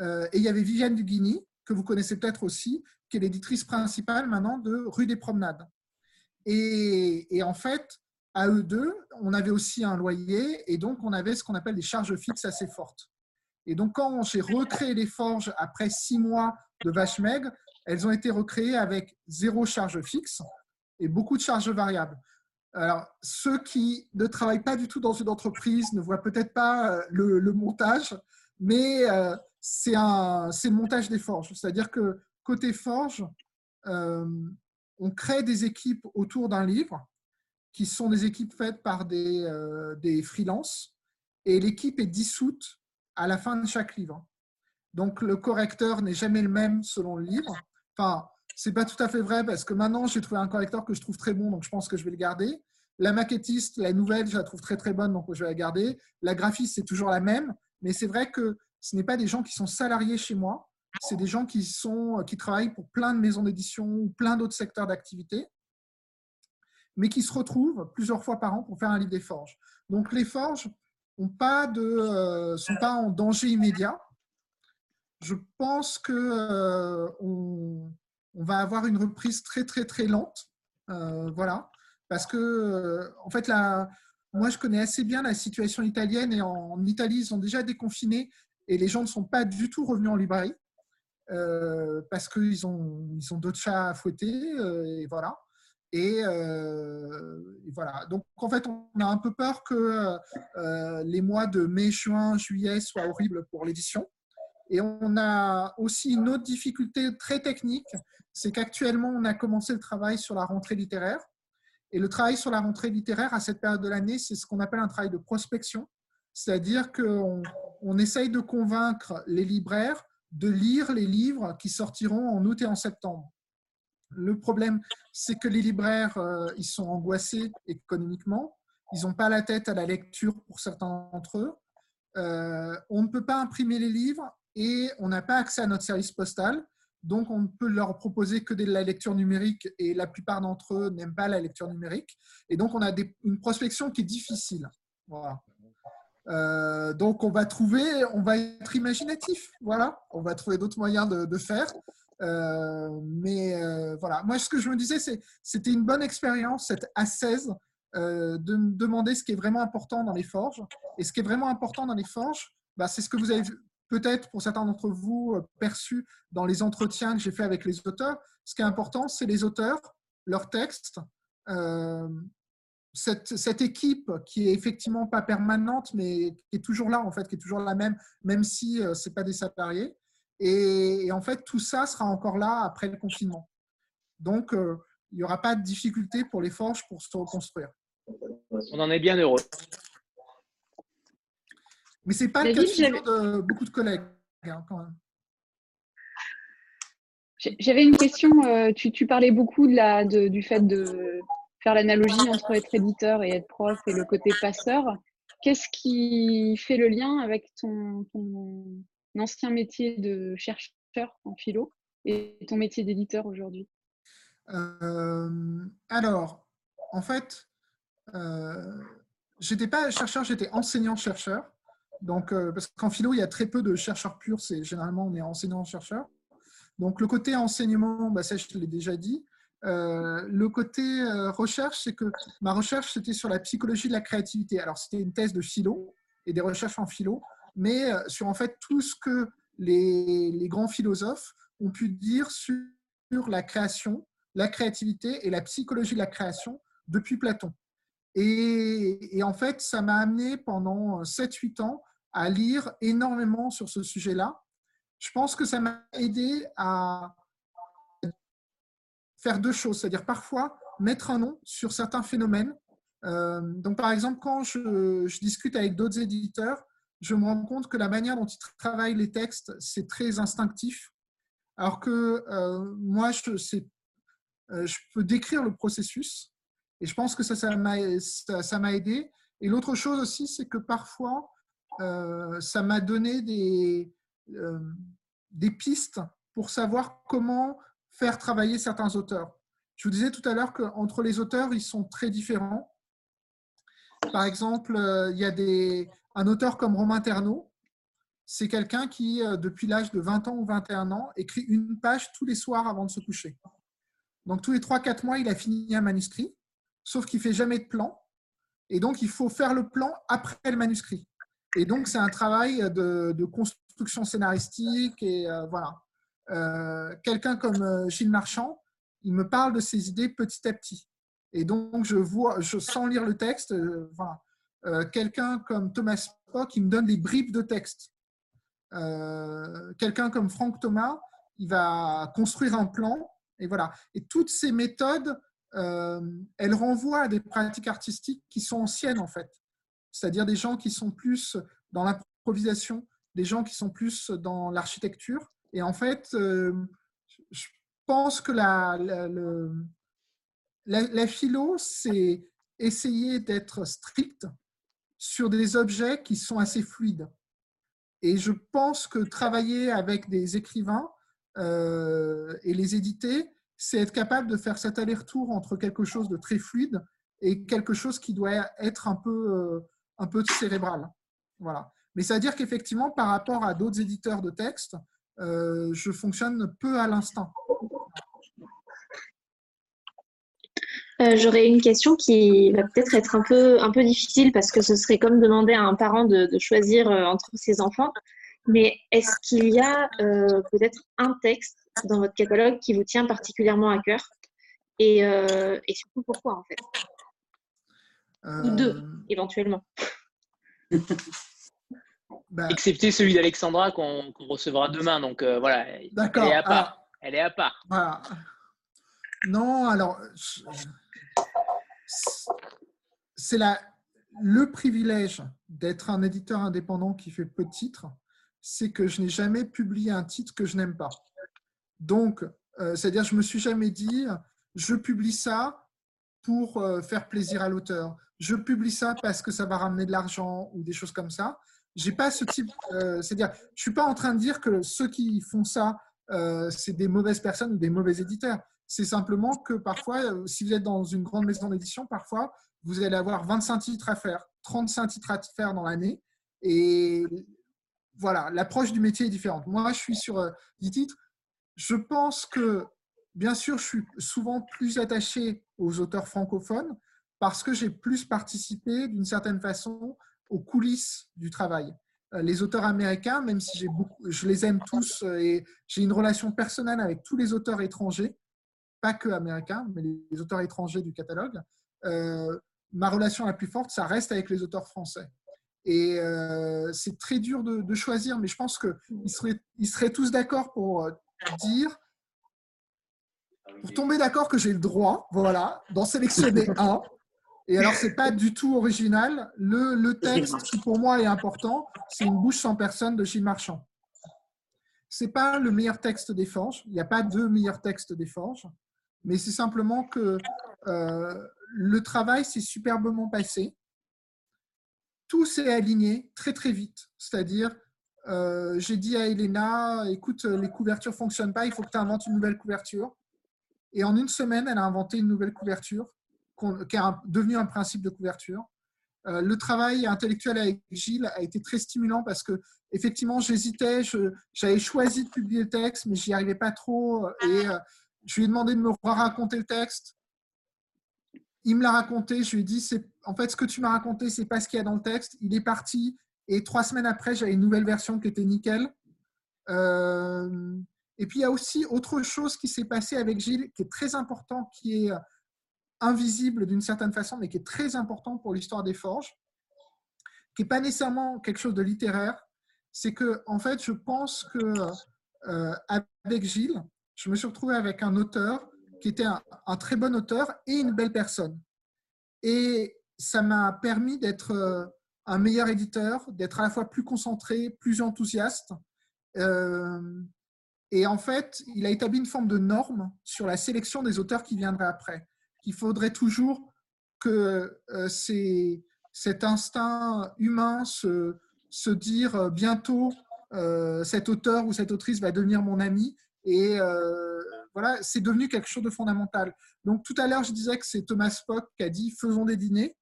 Speaker 1: euh, et il y avait Viviane Duguini, que vous connaissez peut-être aussi, qui est l'éditrice principale maintenant de Rue des Promenades. Et, en fait, à eux deux, on avait aussi un loyer, et donc on avait ce qu'on appelle des charges fixes assez fortes. Et donc, quand j'ai recréé les forges après six mois de vache maigre, elles ont été recréées avec zéro charge fixe et beaucoup de charges variables. Alors, ceux qui ne travaillent pas du tout dans une entreprise ne voient peut-être pas euh, le, montage, mais euh, c'est le montage des forges. C'est-à-dire que côté forge, euh, on crée des équipes autour d'un livre qui sont des équipes faites par des, des freelances et l'équipe est dissoute à la fin de chaque livre. Donc, le correcteur n'est jamais le même selon le livre. Enfin, c'est pas tout à fait vrai parce que maintenant, j'ai trouvé un correcteur que je trouve très bon, donc je pense que je vais le garder. La maquettiste, la nouvelle, je la trouve très très bonne, donc je vais la garder. La graphiste, c'est toujours la même, mais c'est vrai que ce n'est pas des gens qui sont salariés chez moi, c'est des gens qui, sont, qui travaillent pour plein de maisons d'édition ou plein d'autres secteurs d'activité, mais qui se retrouvent plusieurs fois par an pour faire un livre des forges. Donc les forges ne euh, sont pas en danger immédiat. Je pense qu'on euh, va avoir une reprise très très très lente. Euh, voilà parce que, euh, en fait, moi, je connais assez bien la situation italienne et en, Italie, ils ont déjà déconfiné et les gens ne sont pas du tout revenus en librairie euh, parce qu'ils ont, ils ont d'autres chats à fouetter et voilà. Et, voilà. Donc, en fait, on a un peu peur que les mois de mai, juin, juillet soient horribles pour l'édition. Et on a aussi une autre difficulté très technique, c'est qu'actuellement, on a commencé le travail sur la rentrée littéraire. Et le travail sur la rentrée littéraire à cette période de l'année, c'est ce qu'on appelle un travail de prospection, c'est-à-dire qu'on on essaye de convaincre les libraires de lire les livres qui sortiront en août et en septembre. Le problème, c'est que les libraires, euh, ils sont angoissés économiquement, ils n'ont pas la tête à la lecture pour certains d'entre eux. Euh, on ne peut pas imprimer les livres et on n'a pas accès à notre service postal. Donc, on ne peut leur proposer que de la lecture numérique et la plupart d'entre eux n'aiment pas la lecture numérique. Et donc, on a une prospection qui est difficile. Euh, donc, on va trouver, on va être imaginatif. Voilà, on va trouver d'autres moyens de, faire. Euh, mais euh, voilà, moi, ce que je me disais, c'était une bonne expérience, cette A16, euh, de me demander ce qui est vraiment important dans les forges. Et ce qui est vraiment important dans les forges, bah, c'est ce que vous avez peut-être pour certains d'entre vous euh, perçu dans les entretiens que j'ai fait avec les auteurs. Ce qui est important, c'est les auteurs, leurs textes, euh, cette, équipe qui est effectivement pas permanente, mais qui est toujours là, en fait, qui est toujours la même, même si euh, ce n'est pas des salariés. Et, et, en fait, tout ça sera encore là après le confinement. Donc, euh, il n'y aura pas de difficulté pour les forges pour se reconstruire.
Speaker 3: On en est bien heureux.
Speaker 1: Mais ce n'est pas
Speaker 2: David,
Speaker 1: le cas de beaucoup de collègues, hein, quand même.
Speaker 2: J'avais une question. euh, Tu, tu parlais beaucoup de la, de- du fait de faire l'analogie entre être éditeur et être prof et le côté passeur. Qu'est-ce qui fait le lien avec ton, ton ancien métier de chercheur en philo et ton métier d'éditeur aujourd'hui?
Speaker 1: Euh, alors, en fait, euh, j'étais pas chercheur, j'étais enseignant-chercheur. Donc, euh, parce qu'en philo, il y a très peu de chercheurs purs, c'est généralement on est enseignant-chercheur. Donc, le côté enseignement, bah, ça, je l'ai déjà dit. Euh, le côté euh, recherche, c'est que ma recherche, c'était sur la psychologie de la créativité. Alors, c'était une thèse de philo et des recherches en philo, mais sur en fait tout ce que les, grands philosophes ont pu dire sur la création, la créativité et la psychologie de la création depuis Platon. Et en fait, ça m'a amené pendant 7-8 ans à lire énormément sur ce sujet-là. Je pense que ça m'a aidé à faire deux choses, c'est-à-dire parfois mettre un nom sur certains phénomènes. Euh, donc, par exemple, quand je, discute avec d'autres éditeurs, je me rends compte que la manière dont ils travaillent les textes, c'est très instinctif. Alors que euh, moi, euh, je peux décrire le processus. Et je pense que ça m'a aidé. Et l'autre chose aussi, c'est que parfois, euh, ça m'a donné des, euh, des pistes pour savoir comment faire travailler certains auteurs. Je vous disais tout à l'heure qu'entre les auteurs, ils sont très différents. Par exemple, euh, il y a un auteur comme Romain Terneau. C'est quelqu'un qui, depuis l'âge de 20 ans ou 21 ans, écrit une page tous les soirs avant de se coucher. Donc, tous les 3-4 mois, il a fini un manuscrit, sauf qu'il ne fait jamais de plan. Et donc, il faut faire le plan après le manuscrit. Et donc, c'est un travail de, construction scénaristique. Et euh, voilà. Euh, Quelqu'un comme euh, Gilles Marchand, il me parle de ses idées petit à petit. Et donc, je vois, je sens lire le texte. voilà. Quelqu'un comme Thomas Spock, il me donne des bribes de texte. Quelqu'un comme Franck Thomas, il va construire un plan. Et voilà. Et toutes ces méthodes, elles renvoient à des pratiques artistiques qui sont anciennes, en fait. C'est-à-dire des gens qui sont plus dans l'improvisation, des gens qui sont plus dans l'architecture. Et en fait, euh, je pense que la, la, la philo, c'est essayer d'être strict sur des objets qui sont assez fluides. Et je pense que travailler avec des écrivains euh, et les éditer, c'est être capable de faire cet aller-retour entre quelque chose de très fluide et quelque chose qui doit être un peu, euh, un peu cérébral. Voilà. Mais ça veut dire qu'effectivement, par rapport à d'autres éditeurs de textes, euh, je fonctionne peu à l'instinct.
Speaker 6: Euh, J'aurais une question qui va peut-être être un peu, difficile parce que ce serait comme demander à un parent de, choisir euh, entre ses enfants. Mais est-ce qu'il y a euh, peut-être un texte dans votre catalogue qui vous tient particulièrement à cœur? Et surtout pourquoi en fait? Ou deux,
Speaker 1: Euh,
Speaker 6: éventuellement.
Speaker 1: bah,
Speaker 3: Excepté celui d'Alexandra qu'on recevra demain. Donc euh, voilà, elle est à part.
Speaker 1: Alors,
Speaker 3: Elle est à part.
Speaker 1: Voilà. Non, alors, c'est la, le privilège d'être un éditeur indépendant qui fait peu de titres, c'est que je n'ai jamais publié un titre que je n'aime pas. Donc, euh, c'est-à-dire, je me suis jamais dit, je publie ça pour euh, faire plaisir à l'auteur. Je publie ça parce que ça va ramener de l'argent ou des choses comme ça. J'ai pas ce type. euh, c'est-à-dire, je suis pas en train de dire que ceux qui font ça, euh, c'est des mauvaises personnes ou des mauvais éditeurs. C'est simplement que parfois, si vous êtes dans une grande maison d'édition, parfois, vous allez avoir 25 titres à faire, 35 titres à faire dans l'année. Et voilà, l'approche du métier est différente. Moi, je suis sur euh, 10 titres. Je pense que, bien sûr, je suis souvent plus attaché aux auteurs francophones parce que j'ai plus participé d'une certaine façon aux coulisses du travail. Euh, Les auteurs américains, même si je les aime tous euh, et j'ai une relation personnelle avec tous les auteurs étrangers, pas que américains, mais les auteurs étrangers du catalogue, euh, ma relation la plus forte, ça reste avec les auteurs français. Et c'est très dur de, choisir, mais je pense qu'ils seraient, ils seraient tous d'accord pour dire, pour tomber d'accord que j'ai le droit, voilà, d'en sélectionner un. Et alors, c'est pas du tout original. Le, le texte qui pour moi est important, c'est Une bouche sans personne de Gilles Marchand. C'est pas le meilleur texte des Forges. Il n'y a pas deux meilleurs textes des Forges, mais c'est simplement que euh, le travail s'est superbement passé. Tout s'est aligné très très vite. C'est-à-dire, euh, j'ai dit à Elena, écoute, les couvertures fonctionnent pas, il faut que tu inventes une nouvelle couverture. Et en une semaine, elle a inventé une nouvelle couverture qui est un- devenu un principe de couverture. Euh, le travail intellectuel avec Gilles a été très stimulant parce que effectivement, j'hésitais, j'avais choisi de publier le texte, mais j'y arrivais pas trop. Et euh, je lui ai demandé de me raconter le texte. Il me l'a raconté. Je lui ai dit, en fait ce que tu m'as raconté, c'est pas ce qu'il y a dans le texte. Il est parti et trois semaines après, j'avais une nouvelle version qui était nickel. Euh, et puis il y a aussi autre chose qui s'est passé avec Gilles, qui est très important, qui est invisible d'une certaine façon, mais qui est très important pour l'histoire des forges, qui n'est pas nécessairement quelque chose de littéraire. C'est que, en fait, je pense que euh, avec Gilles, je me suis retrouvé avec un auteur qui était un, très bon auteur et une belle personne. Et ça m'a permis d'être euh, un meilleur éditeur, d'être à la fois plus concentré, plus enthousiaste. Euh, et en fait, il a établi une forme de norme sur la sélection des auteurs qui viendraient après. Qu'il faudrait toujours que euh, cet instinct humain se, se dire euh, bientôt euh, cet auteur ou cette autrice va devenir mon ami. Et voilà, c'est devenu quelque chose de fondamental. Donc tout à l'heure, je disais que c'est Thomas Spock qui a dit faisons des dîners.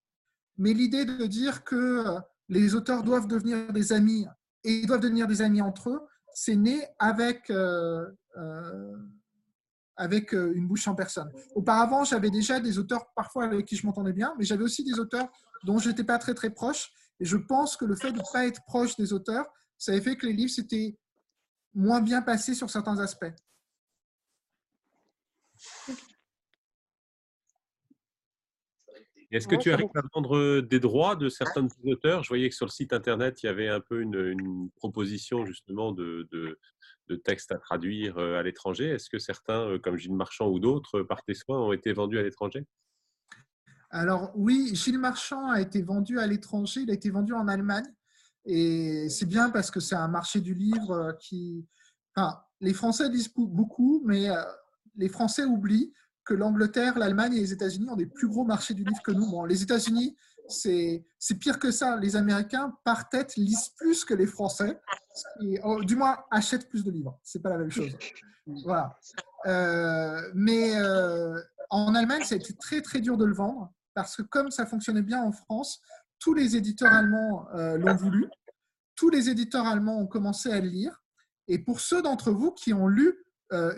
Speaker 1: Mais l'idée de dire que les auteurs doivent devenir des amis et doivent devenir des amis entre eux, c'est né avec, euh, euh, avec euh, une bouche en personne. Auparavant, j'avais déjà des auteurs parfois avec qui je m'entendais bien, mais j'avais aussi des auteurs dont je n'étais pas très très proche. Et je pense que le fait de ne pas être proche des auteurs, ça avait fait que les livres s'étaient moins bien passés sur certains aspects.
Speaker 5: Est-ce que
Speaker 1: Ouais,
Speaker 5: tu arrives
Speaker 1: bon.
Speaker 5: à vendre euh, des droits de certains de tes auteurs? Je voyais que sur le site internet, il y avait un peu une, une proposition justement de, de, de textes à traduire euh, à l'étranger. Est-ce que certains, euh, comme Gilles Marchand ou d'autres, par tes soins, ont été vendus à l'étranger?
Speaker 1: Alors oui, Gilles Marchand a été vendu à l'étranger, il a été vendu en Allemagne. Et c'est bien parce que c'est un marché du livre qui... Enfin, les Français lisent bou- beaucoup, mais les Français oublient que l'Angleterre, l'Allemagne et les États-Unis ont des plus gros marchés du livre que nous. Les États-Unis, c'est pire que ça. Les Américains, par tête, lisent plus que les Français, oh, du moins achètent plus de livres. C'est pas la même chose. Voilà. Euh, mais euh, en Allemagne, ça a été très très dur de le vendre parce que comme ça fonctionnait bien en France, tous les éditeurs allemands euh, l'ont voulu. Tous les éditeurs allemands ont commencé à le lire. Et pour ceux d'entre vous qui ont lu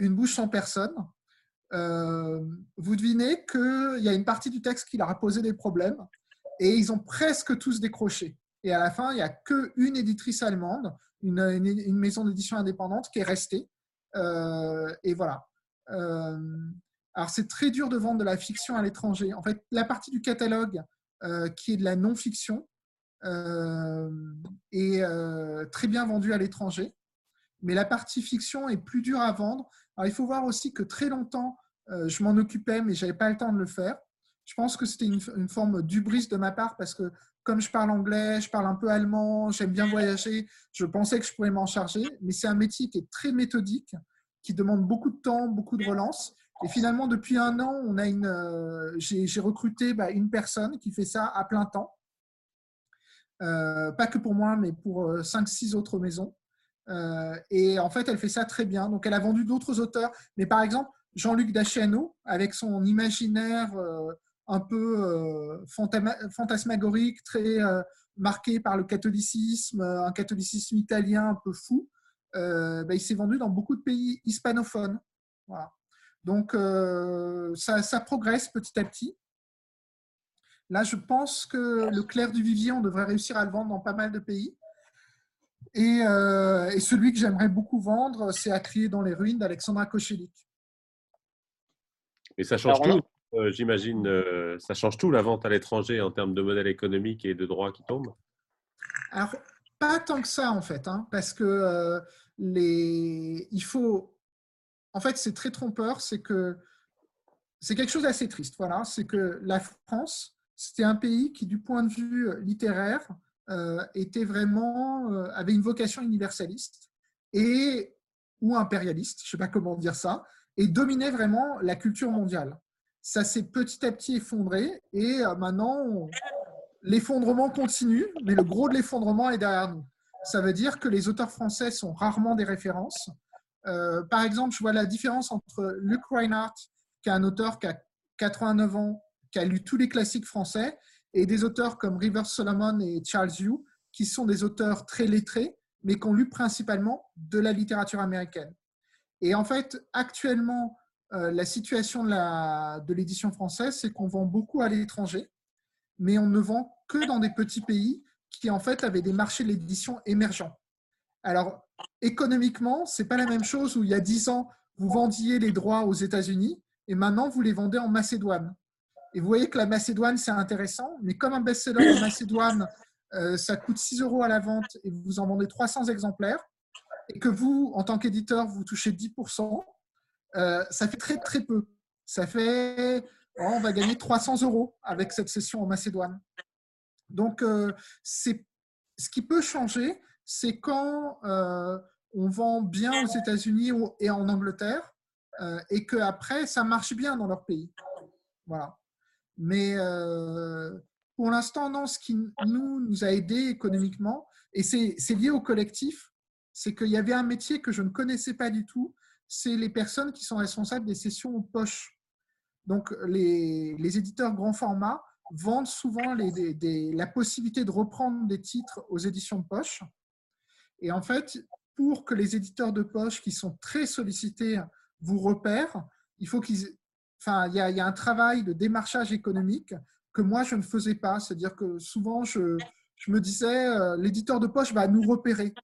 Speaker 1: Une bouche sans personne, euh, vous devinez qu'il y a une partie du texte qui leur a posé des problèmes et ils ont presque tous décroché. Et à la fin, il n'y a qu'une éditrice allemande, une, maison d'édition indépendante qui est restée. Euh, et voilà. Euh, alors, c'est très dur de vendre de la fiction à l'étranger. En fait, la partie du catalogue qui est de la non-fiction est très bien vendue à l'étranger. Mais la partie fiction est plus dure à vendre. Alors, il faut voir aussi que très longtemps, je m'en occupais, mais je n'avais pas le temps de le faire. Je pense que c'était une, forme d'ubris de ma part parce que comme je parle anglais, je parle un peu allemand, j'aime bien voyager, je pensais que je pouvais m'en charger. Mais c'est un métier qui est très méthodique, qui demande beaucoup de temps, beaucoup de relance. Et finalement, depuis un an, on a une, euh, j'ai recruté bah, une personne qui fait ça à plein temps. Euh, pas que pour moi, mais pour 5-6 autres maisons. Euh, et en fait, elle fait ça très bien. Donc, elle a vendu d'autres auteurs. Mais par exemple, Jean-Luc Daciano, avec son imaginaire euh, un peu euh, fantasmagorique, très, euh, marqué par le catholicisme, un catholicisme italien un peu fou, bah, il s'est vendu dans beaucoup de pays hispanophones. Donc, ça, progresse petit à petit. Là, je pense que le clair du vivier, on devrait réussir à le vendre dans pas mal de pays. Et, et celui que j'aimerais beaucoup vendre, c'est À crier dans les ruines d'Alexandra Kochelik.
Speaker 5: Et ça change tout, euh, j'imagine, euh, ça change tout la vente à l'étranger en termes de modèle économique et de droits qui tombent
Speaker 1: Alors, pas tant que ça en fait, hein, parce que euh, les... il faut. En fait, c'est très trompeur, c'est que c'est quelque chose d'assez triste. Voilà, c'est que la France, c'était un pays qui, du point de vue littéraire, était vraiment avait une vocation universaliste et ou impérialiste, je ne sais pas comment dire ça, et dominait vraiment la culture mondiale. Ça s'est petit à petit effondré et euh, maintenant, l'effondrement continue, mais le gros de l'effondrement est derrière nous. Ça veut dire que les auteurs français sont rarement des références. Euh, par exemple, je vois la différence entre Luc Reinhardt, qui est un auteur qui a 89 ans, qui a lu tous les classiques français, et des auteurs comme Rivers Solomon et Charles Yu, qui sont des auteurs très lettrés, mais qui ont lu principalement de la littérature américaine. Et en fait, actuellement, euh, la situation de l'édition française, c'est qu'on vend beaucoup à l'étranger, mais on ne vend que dans des petits pays qui, en fait, avaient des marchés de l'édition émergents. Alors, économiquement, ce n'est pas la même chose où il y a 10 ans, vous vendiez les droits aux États-Unis et maintenant, vous les vendez en Macédoine. Et vous voyez que la Macédoine, c'est intéressant, mais comme un best-seller en Macédoine, euh, ça coûte 6 euros à la vente et vous en vendez 300 exemplaires, et que vous, en tant qu'éditeur, vous touchez 10%, euh, ça fait très très peu. Ça fait, oh, on va gagner 300 euros avec cette session en Macédoine. Donc, euh, ce qui peut changer, c'est quand euh, on vend bien aux États-Unis et en Angleterre, et qu'après, ça marche bien dans leur pays. Voilà. Mais pour l'instant, non, ce qui nous, nous a aidé économiquement, et c'est lié au collectif, c'est qu'il y avait un métier que je ne connaissais pas du tout, c'est les personnes qui sont responsables des sessions poche. Donc, les, éditeurs grand format vendent souvent la possibilité de reprendre des titres aux éditions de poche. Et en fait, pour que les éditeurs de poche qui sont très sollicités vous repèrent, il faut qu'ils, enfin, il y, a, un travail de démarchage économique que moi je ne faisais pas. C'est-à-dire que souvent je, je me disais, euh, l'éditeur de poche va nous repérer.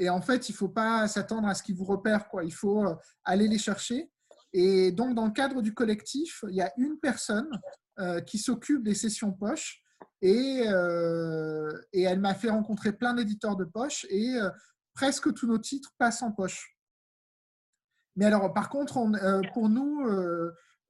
Speaker 1: Et en fait, il ne faut pas s'attendre à ce qu'ils vous repèrent. Quoi. Il faut euh, aller les chercher. Et donc, dans le cadre du collectif, il y a une personne euh, qui s'occupe des sessions poche. Et, euh, et elle m'a fait rencontrer plein d'éditeurs de poche. Et presque tous nos titres passent en poche. Mais alors, par contre, on, pour nous,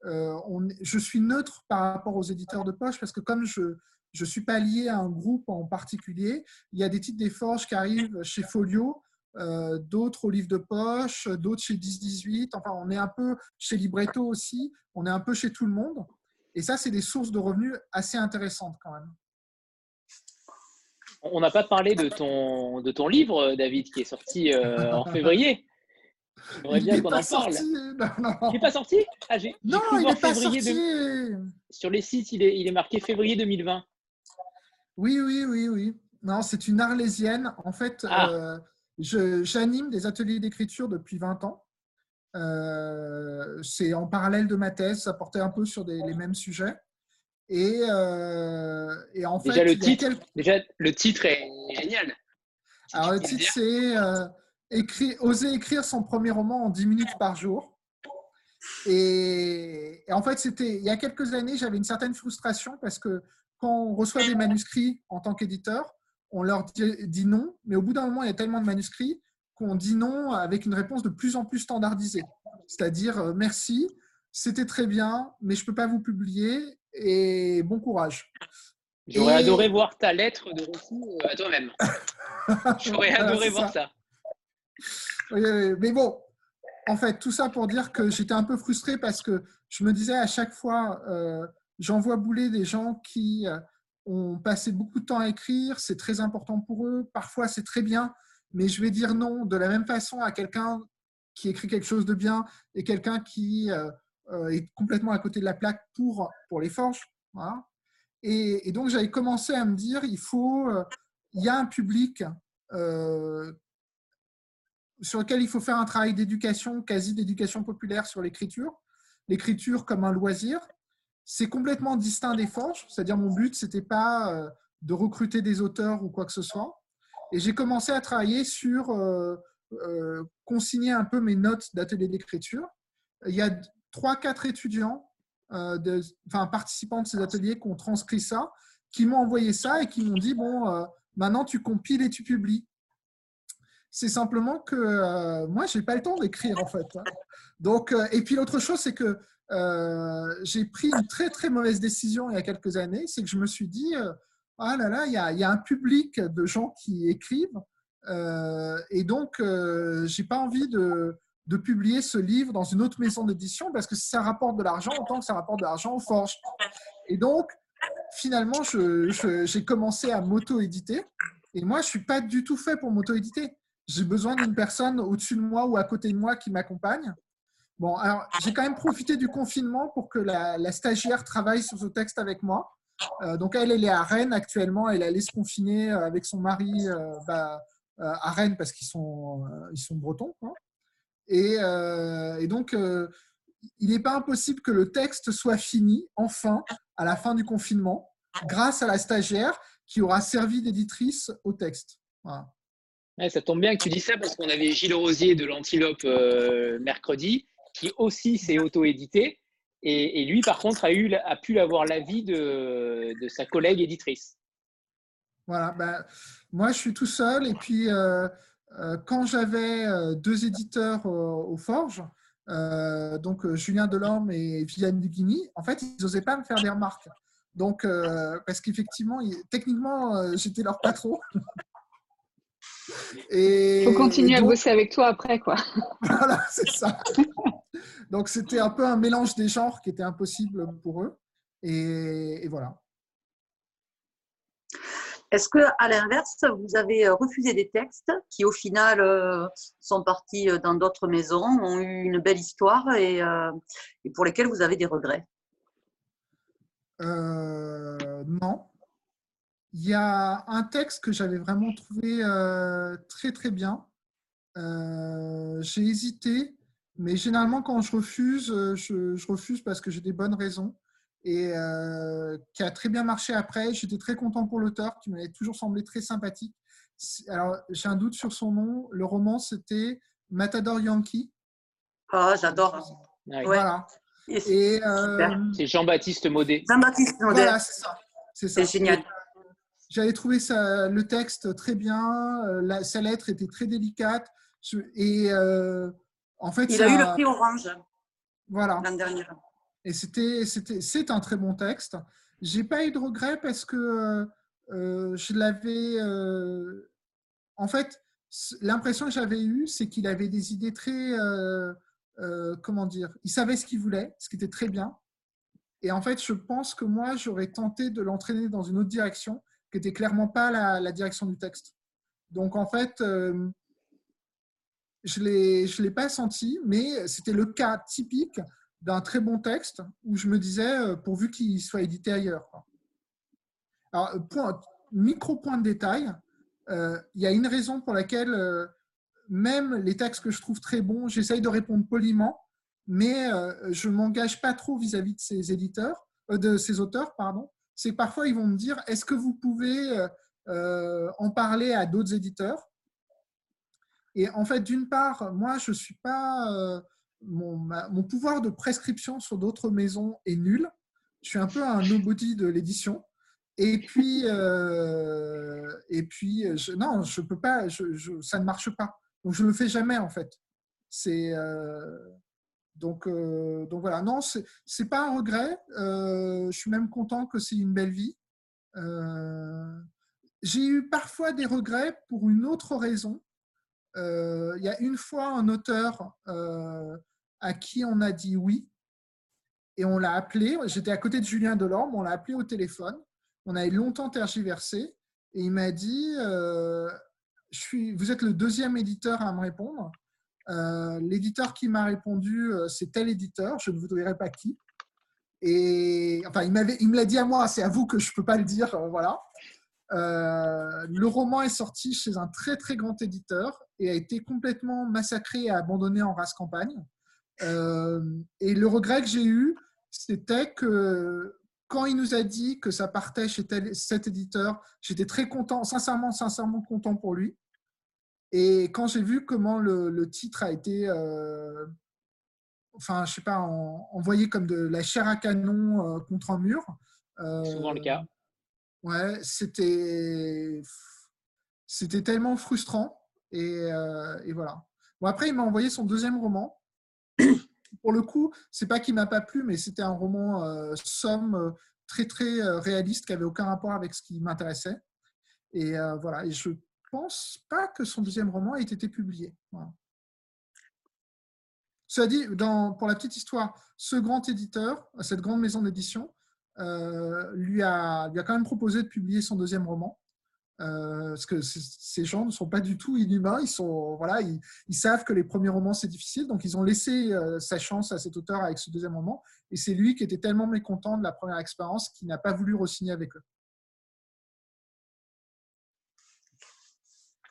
Speaker 1: on, je suis neutre par rapport aux éditeurs de poche parce que comme je, je ne suis pas lié à un groupe en particulier. Il y a des titres des forges qui arrivent chez Folio, euh, d'autres au livre de poche, d'autres chez 10-18. Enfin, on est un peu chez Libretto aussi, on est un peu chez tout le monde. Et ça, c'est des sources de revenus assez intéressantes quand même.
Speaker 3: On n'a pas parlé de ton, de ton livre, David, qui est sorti euh, en février.
Speaker 1: J'aimerais bien qu'on en parle. Il
Speaker 3: n'est pas sorti? Ah,
Speaker 1: Non, il n'est pas sorti.
Speaker 3: Sur les sites, il est, il est marqué février 2020.
Speaker 1: Oui, oui, oui, oui. Non, c'est une arlésienne. En fait, ah. euh, j'anime des ateliers d'écriture depuis 20 ans. Euh, c'est en parallèle de ma thèse, ça portait un peu sur les mêmes sujets. Et, euh, et en
Speaker 3: déjà, le titre, déjà, le titre est génial.
Speaker 1: Alors, le titre, c'est écrit, Oser écrire son premier roman en 10 minutes par jour. Et, et en fait, c'était il y a quelques années, j'avais une certaine frustration parce que quand on reçoit des manuscrits en tant qu'éditeur, on leur dit, non, mais au bout d'un moment, il y a tellement de manuscrits qu'on dit non avec une réponse de plus en plus standardisée. C'est-à-dire, euh, merci, c'était très bien, mais je ne peux pas vous publier et bon courage.
Speaker 3: J'aurais adoré voir ta lettre de recours euh, à toi-même. J'aurais adoré voir ça.
Speaker 1: mais bon, en fait, tout ça pour dire que j'étais un peu frustré parce que je me disais à chaque fois, euh, J'envoie bouler des gens qui euh, ont passé beaucoup de temps à écrire, c'est très important pour eux, parfois c'est très bien, mais je vais dire non de la même façon à quelqu'un qui écrit quelque chose de bien et quelqu'un qui euh, euh, est complètement à côté de la plaque pour, pour les forges. Et, donc, j'avais commencé à me dire, il faut, y a un public sur lequel il faut faire un travail d'éducation, quasi d'éducation populaire sur l'écriture. L'écriture comme un loisir. C'est complètement distinct des forges, c'est-à-dire mon but, c'était pas euh, de recruter des auteurs ou quoi que ce soit. Et j'ai commencé à travailler sur consigner un peu mes notes d'atelier d'écriture. Il y a trois, quatre étudiants euh, de, enfin, participants de ces ateliers qui ont transcrit ça, qui m'ont envoyé ça et qui m'ont dit, bon, euh, maintenant tu compiles et tu publies. C'est simplement que euh, moi, je n'ai pas le temps d'écrire, en fait. Hein. Donc, et puis l'autre chose, c'est que j'ai pris une très, très mauvaise décision il y a quelques années, c'est que je me suis dit, ah là là, il y a, un public de gens qui écrivent, et donc, je n'ai pas envie de, publier ce livre dans une autre maison d'édition parce que ça rapporte de l'argent, autant que ça rapporte de l'argent aux forges. Et donc, finalement, j'ai commencé à m'auto-éditer. Et moi, je suis pas du tout fait pour m'auto-éditer. J'ai besoin d'une personne au-dessus de moi ou à côté de moi qui m'accompagne. Bon, alors, j'ai quand même profité du confinement pour que la, stagiaire travaille sur ce texte avec moi. Euh, donc, elle, elle est à Rennes actuellement. Elle allait se confiner euh, avec son mari euh, bah, à Rennes parce qu'ils sont, ils sont bretons. Euh, et, donc, il n'est pas impossible que le texte soit fini, enfin, à la fin du confinement, grâce à la stagiaire qui aura servi d'éditrice au texte.
Speaker 3: ça tombe bien que tu dis ça parce qu'on avait Gilles Rosier de l'Antilope mercredi, qui aussi s'est auto-édité. Et, lui, par contre, a, eu, a pu avoir l'avis de, de, sa collègue éditrice.
Speaker 1: Voilà, ben, moi je suis tout seul et puis euh, quand j'avais euh, deux éditeurs aux Forges, euh, donc Julien Delorme et Viviane Duguini, en fait, ils n'osaient pas me faire des remarques. Donc, parce qu'effectivement, techniquement, j'étais leur patron.
Speaker 2: Il faut continuer à bosser avec toi après, quoi.
Speaker 1: voilà, c'est ça. Donc, c'était un peu un mélange des genres qui était impossible pour eux. et voilà.
Speaker 8: Est-ce que, à l'inverse, vous avez euh, refusé des textes qui, au final, euh, sont partis euh, dans d'autres maisons, ont eu une belle histoire et, pour lesquels vous avez des regrets?
Speaker 1: Non. Il y a un texte que j'avais vraiment trouvé très très bien. j'ai hésité, mais généralement quand je refuse, je refuse parce que j'ai des bonnes raisons et euh, qui a très bien marché après. J'étais très content pour l'auteur, qui m'avait toujours semblé très sympathique. Alors, j'ai un doute sur son nom. Le roman, c'était Matador Yankee.
Speaker 8: Ah, j'adore.
Speaker 1: Voilà.
Speaker 3: Euh, c'est Jean-Baptiste Maudet.
Speaker 8: Jean-Baptiste Maudet.
Speaker 1: Voilà, c'est ça. C'est génial. J'avais trouvé ça, le texte très bien. Euh, la, sa lettre était très délicate. Et en fait,
Speaker 8: il a eu le prix Orange.
Speaker 1: Voilà.
Speaker 8: L'année dernière.
Speaker 1: Et c'était, c'est un très bon texte. J'ai pas eu de regret parce que euh, je l'avais. Euh, en fait, l'impression que j'avais eue, c'est qu'il avait des idées très. Euh, comment dire Il savait ce qu'il voulait, ce qui était très bien. Et en fait, je pense que moi, j'aurais tenté de l'entraîner dans une autre direction, qui n'était clairement pas la, la, direction du texte. Donc, en fait, je ne l'ai pas senti, mais c'était le cas typique d'un très bon texte où je me disais, euh, pourvu qu'il soit édité ailleurs. Alors, point, micro point de détail, euh, il y a une raison pour laquelle euh, même les textes que je trouve très bons, j'essaye de répondre poliment, mais je ne m'engage pas trop vis-à-vis de ces éditeurs, de ces auteurs, pardon. C'est parfois ils vont me dire, est-ce que vous pouvez en parler à d'autres éditeurs? Et en fait, d'une part, moi, je suis pas mon, pouvoir de prescription sur d'autres maisons est nul. Je suis un peu un nobody de l'édition. Et puis, euh, et puis non, je peux pas, ça ne marche pas. Donc, je ne le fais jamais, en fait. Euh, donc, euh, donc voilà, non, c'est n'est pas un regret. je suis même content que c'est une belle vie. J'ai eu parfois des regrets pour une autre raison. Il y a une fois un auteur à qui on a dit oui. Et on l'a appelé. J'étais à côté de Julien Delorme, on l'a appelé au téléphone. On a longtemps tergiversé. Et il m'a dit euh, je suis, Vous êtes le deuxième éditeur à me répondre. Euh, l'éditeur qui m'a répondu, euh, c'est tel éditeur, je ne vous dirai pas qui. Et enfin, il, m'avait, il me l'a dit à moi, c'est à vous que je ne peux pas le dire. euh, voilà. Euh, le roman est sorti chez un très très grand éditeur et a été complètement massacré et abandonné en race campagne. Euh, et le regret que j'ai eu, c'était que quand il nous a dit que ça partait chez tel, cet éditeur, j'étais très content, sincèrement, sincèrement content pour lui. Et quand j'ai vu comment le, le titre a été, euh, enfin, je sais pas, en- envoyé comme de la chair à canon euh, contre un mur.
Speaker 3: Souvent le cas.
Speaker 1: Ouais, c'était c'était tellement frustrant et, euh, et voilà. Bon après il m'a envoyé son deuxième roman. Pour le coup, c'est pas qu'il m'a pas plu, mais c'était un roman euh, somme euh, très très réaliste qui avait aucun rapport avec ce qui m'intéressait. Et euh, voilà. Et je pense pas que son deuxième roman ait été publié. Voilà. Cela dit, pour la petite histoire, ce grand éditeur, cette grande maison d'édition, lui, a, lui a quand même proposé de publier son deuxième roman. Euh, parce que ces gens ne sont pas du tout inhumains, ils, sont, voilà, ils, ils savent que les premiers romans c'est difficile, donc ils ont laissé euh, sa chance à cet auteur avec ce deuxième roman, et c'est lui qui était tellement mécontent de la première expérience qu'il n'a pas voulu re-signer avec eux.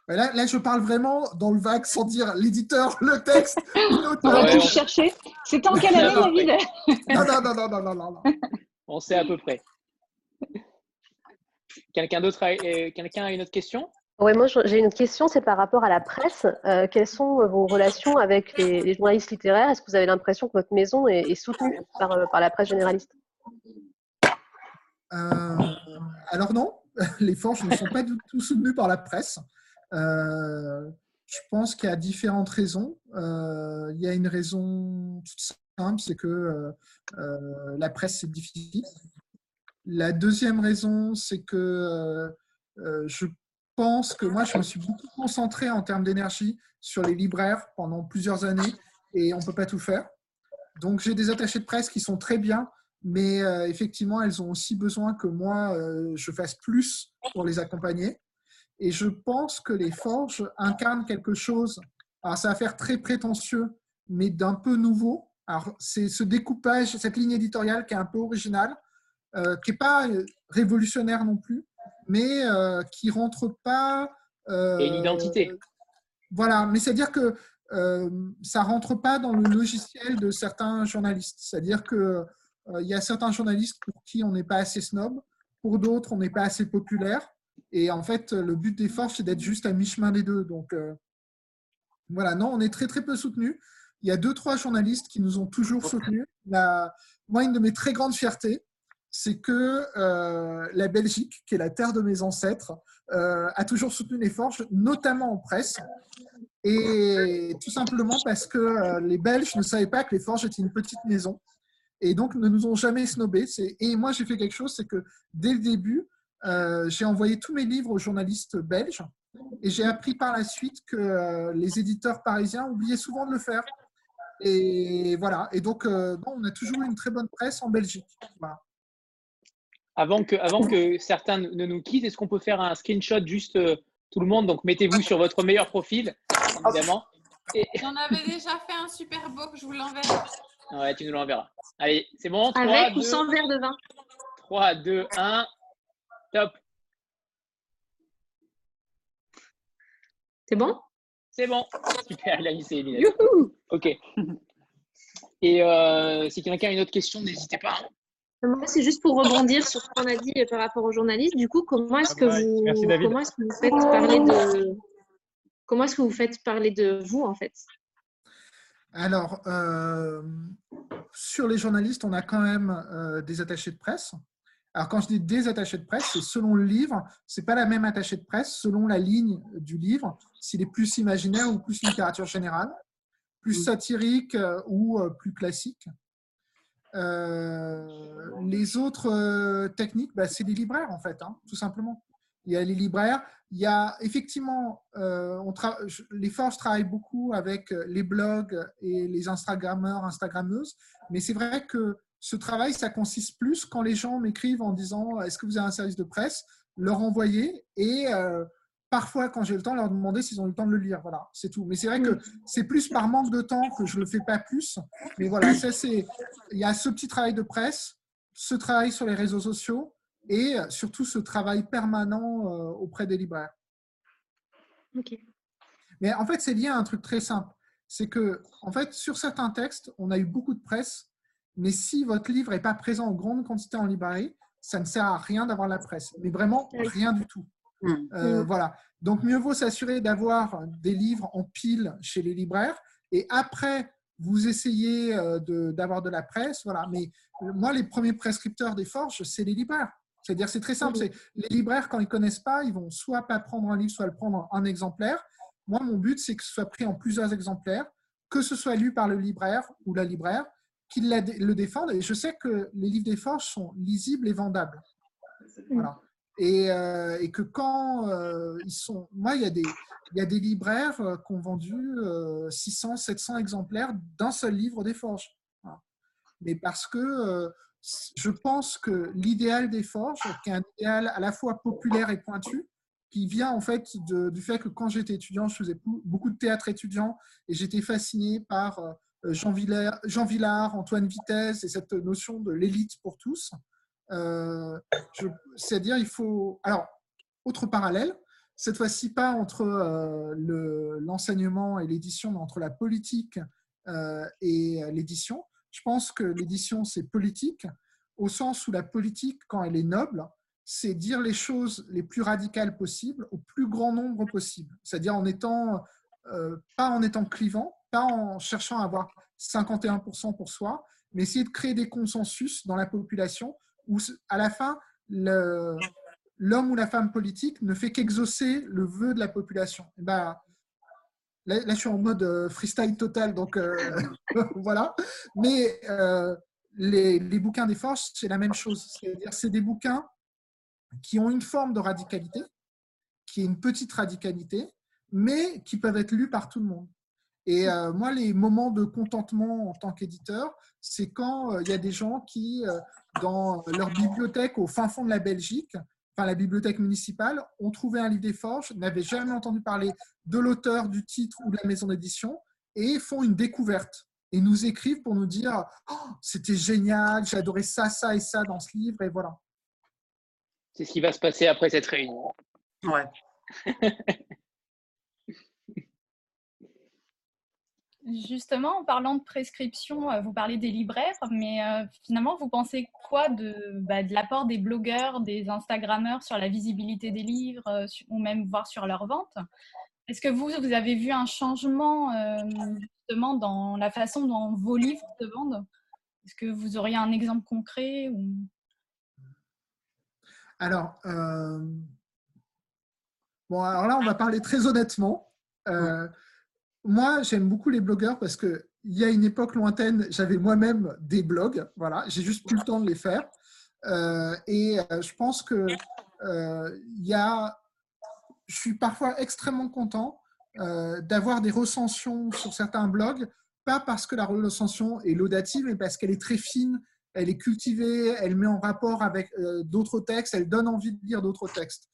Speaker 1: Là, là, je parle vraiment dans le vague sans dire l'éditeur, le texte,
Speaker 2: On
Speaker 1: l'auteur.
Speaker 2: va
Speaker 3: Ouais,
Speaker 2: tout
Speaker 3: on-
Speaker 2: chercher. C'était en quelle année, David
Speaker 1: Non, non, non, non, non, non, non, non.
Speaker 3: On sait à peu près. Quelqu'un d'autre a, euh, quelqu'un a une autre question?
Speaker 13: Ouais, moi j'ai une question, c'est par rapport à la presse. Euh, quelles sont vos relations avec les, les journalistes littéraires? Est-ce que vous avez l'impression que votre maison est, est soutenue par, euh, par la presse généraliste?
Speaker 1: Euh, alors non, les forges ne sont pas du tout soutenues par la presse. Euh, je pense qu'il y a différentes raisons. Euh, il y a une raison toute simple, c'est que la presse c'est difficile. La deuxième raison, c'est que euh, euh, je pense que moi, je me suis beaucoup concentré en termes d'énergie sur les libraires pendant plusieurs années et on ne peut pas tout faire. Donc, j'ai des attachés de presse qui sont très bien, mais euh, effectivement, elles ont aussi besoin que moi, je fasse plus pour les accompagner. Et je pense que les forges incarnent quelque chose, alors ça va faire très prétentieux, mais d'un peu nouveau. Alors, c'est ce découpage, cette ligne éditoriale qui est un peu originale, euh, qui n'est pas révolutionnaire non plus, mais euh, qui rentre pas. euh,
Speaker 3: Et une identité.
Speaker 1: Voilà, mais c'est-à-dire que euh, ça rentre pas dans le logiciel de certains journalistes. C'est-à-dire que il y a certains journalistes pour qui on n'est pas assez snob, pour d'autres on n'est pas assez populaire. Et en fait, le but des forges, c'est d'être juste à mi-chemin des deux. Donc voilà, non, on est très très peu soutenu. Il y a deux trois journalistes qui nous ont toujours soutenus. La- moi, une de mes très grandes fiertés, c'est que euh, la Belgique, qui est la terre de mes ancêtres, euh, a toujours soutenu les forges, notamment en presse. Et tout simplement parce que euh, les Belges ne savaient pas que les forges étaient une petite maison. Et donc, ne nous ont jamais snobés. Et moi, j'ai fait quelque chose, c'est que dès le début, j'ai envoyé tous mes livres aux journalistes belges. Et j'ai appris par la suite que les éditeurs parisiens oubliaient souvent de le faire. Et voilà. Et donc, on a toujours eu une très bonne presse en Belgique. Voilà.
Speaker 3: Avant que, avant que certains ne nous quittent, est-ce qu'on peut faire un screenshot juste euh, tout le monde? Donc mettez-vous sur votre meilleur profil, évidemment. Et,
Speaker 14: J'en avais déjà fait un super beau que je vous l'enverrai.
Speaker 3: ouais, tu nous l'enverras. Allez, c'est bon? 3,
Speaker 6: Avec ou
Speaker 3: 2,
Speaker 6: sans verre de vin?
Speaker 3: 3, 2, 1. Top.
Speaker 6: C'est bon?
Speaker 3: C'est bon. Super, il a mis ses lunettes. Ok. Et euh, si quelqu'un a une autre question, n'hésitez pas.
Speaker 6: Moi, c'est juste pour rebondir sur ce qu'on a dit par rapport aux journalistes. Du coup, comment est-ce que
Speaker 3: Bye.
Speaker 6: vous,
Speaker 3: Merci, David.
Speaker 6: comment est-ce que vous faites parler de, comment est-ce que vous faites parler de vous en fait?
Speaker 1: Alors, euh, sur les journalistes, on a quand même euh, des attachés de presse. Alors, quand je dis des attachés de presse, c'est selon le livre. C'est pas la même attaché de presse selon la ligne du livre, s'il est plus imaginaire ou plus littérature générale, plus satirique euh, ou euh, plus classique. Euh, les autres euh, techniques, bah, c'est les libraires en fait, hein, tout simplement. Il y a les libraires. Il y a effectivement, euh, on les forges travaillent beaucoup avec les blogs et les Instagrammeurs, Instagrammeuses, mais c'est vrai que ce travail, ça consiste plus quand les gens m'écrivent en disant est-ce que vous avez un service de presse, leur envoyer et parfois, quand j'ai le temps, leur demander s'ils ont eu le temps de le lire. Voilà, c'est tout. Mais c'est vrai que c'est plus par manque de temps que je le fais pas plus. Mais voilà, ça c'est, il y a ce petit travail de presse. ce travail sur les réseaux sociaux et surtout ce travail permanent auprès des libraires.
Speaker 6: Ok.
Speaker 1: Mais en fait, c'est lié à un truc très simple. C'est que, en fait, sur certains textes, on a eu beaucoup de presse, mais si votre livre n'est pas présent en grande quantité en librairie, ça ne sert à rien d'avoir la presse. Mais vraiment, rien du tout. Euh, voilà. Donc, mieux vaut s'assurer d'avoir des livres en pile chez les libraires et après, vous essayez euh, d'avoir de, la presse. Voilà. Mais euh, moi, les premiers prescripteurs des forges, c'est les libraires. C'est-à-dire, c'est très simple. C'est Les libraires, quand ils ne connaissent pas, ils vont soit pas prendre un livre, soit le prendre en un exemplaire. Moi, mon but, c'est que ce soit pris en plusieurs exemplaires, que ce soit lu par le libraire ou la libraire, qu'il le défende. Et je sais que les livres des forges sont lisibles et vendables. Voilà. Euh, et, que quand euh, ils sont. Moi, il y a des, il y a des libraires euh, qui ont vendu 600, 700 exemplaires d'un seul livre des Forges. Mais parce que je pense que l'idéal des Forges, qui est un idéal à la fois populaire et pointu, qui vient en fait du fait que quand j'étais étudiant, je faisais beaucoup de théâtre étudiant et j'étais fasciné par Jean Villard, Jean Villard, Antoine Vitesse et cette notion de l'élite pour tous. Euh, c'est-à-dire, il faut. Alors, autre parallèle, cette fois-ci pas entre euh, l'enseignement et l'édition, mais entre la politique euh, et l'édition. Je pense que l'édition, c'est politique, au sens où la politique, quand elle est noble, c'est dire les choses les plus radicales possibles au plus grand nombre possible. C'est-à-dire en étant, pas en étant clivant, pas en cherchant à avoir 51% pour soi, mais essayer de créer des consensus dans la population où à la fin, l'homme ou la femme politique ne fait qu'exaucer le vœu de la population. Et ben, là, je suis en mode euh, freestyle total, donc euh, voilà. Mais euh, les, les, bouquins des forces, c'est la même chose. C'est-à-dire, c'est des bouquins qui ont une forme de radicalité, qui est une petite radicalité, mais qui peuvent être lus par tout le monde. Et moi, les moments de contentement en tant qu'éditeur, c'est quand il y a des gens qui dans leur bibliothèque au fin fond de la Belgique, enfin la bibliothèque municipale, ont trouvé un livre des forges, n'avaient jamais entendu parler de l'auteur, du titre ou de la maison d'édition, et font une découverte. Et nous écrivent pour nous dire oh, c'était génial, j'ai adoré ça, ça et ça dans ce livre, et voilà.
Speaker 3: C'est ce qui va se passer après cette réunion.
Speaker 8: Ouais.
Speaker 15: Justement, en parlant de prescription, euh, vous parlez des libraires, mais euh, finalement, vous pensez quoi de, bah, de l'apport des blogueurs, des Instagrammeurs sur la visibilité des livres, euh, ou même voir sur leur vente Est-ce que vous, vous avez vu un changement justement dans la façon dont vos livres se vendent? Est-ce que vous auriez un exemple concret ou...
Speaker 1: Alors, bon, alors là, on va parler très honnêtement moi, j'aime beaucoup les blogueurs parce qu'il y a une époque lointaine, j'avais moi-même des blogs. Voilà, j'ai juste plus le temps de les faire. Euh, et euh, je pense que euh, y a, je suis parfois extrêmement content d'avoir des recensions sur certains blogs, pas parce que la recension est laudative, mais parce qu'elle est très fine, elle est cultivée, elle met en rapport avec d'autres textes, elle donne envie de lire d'autres textes.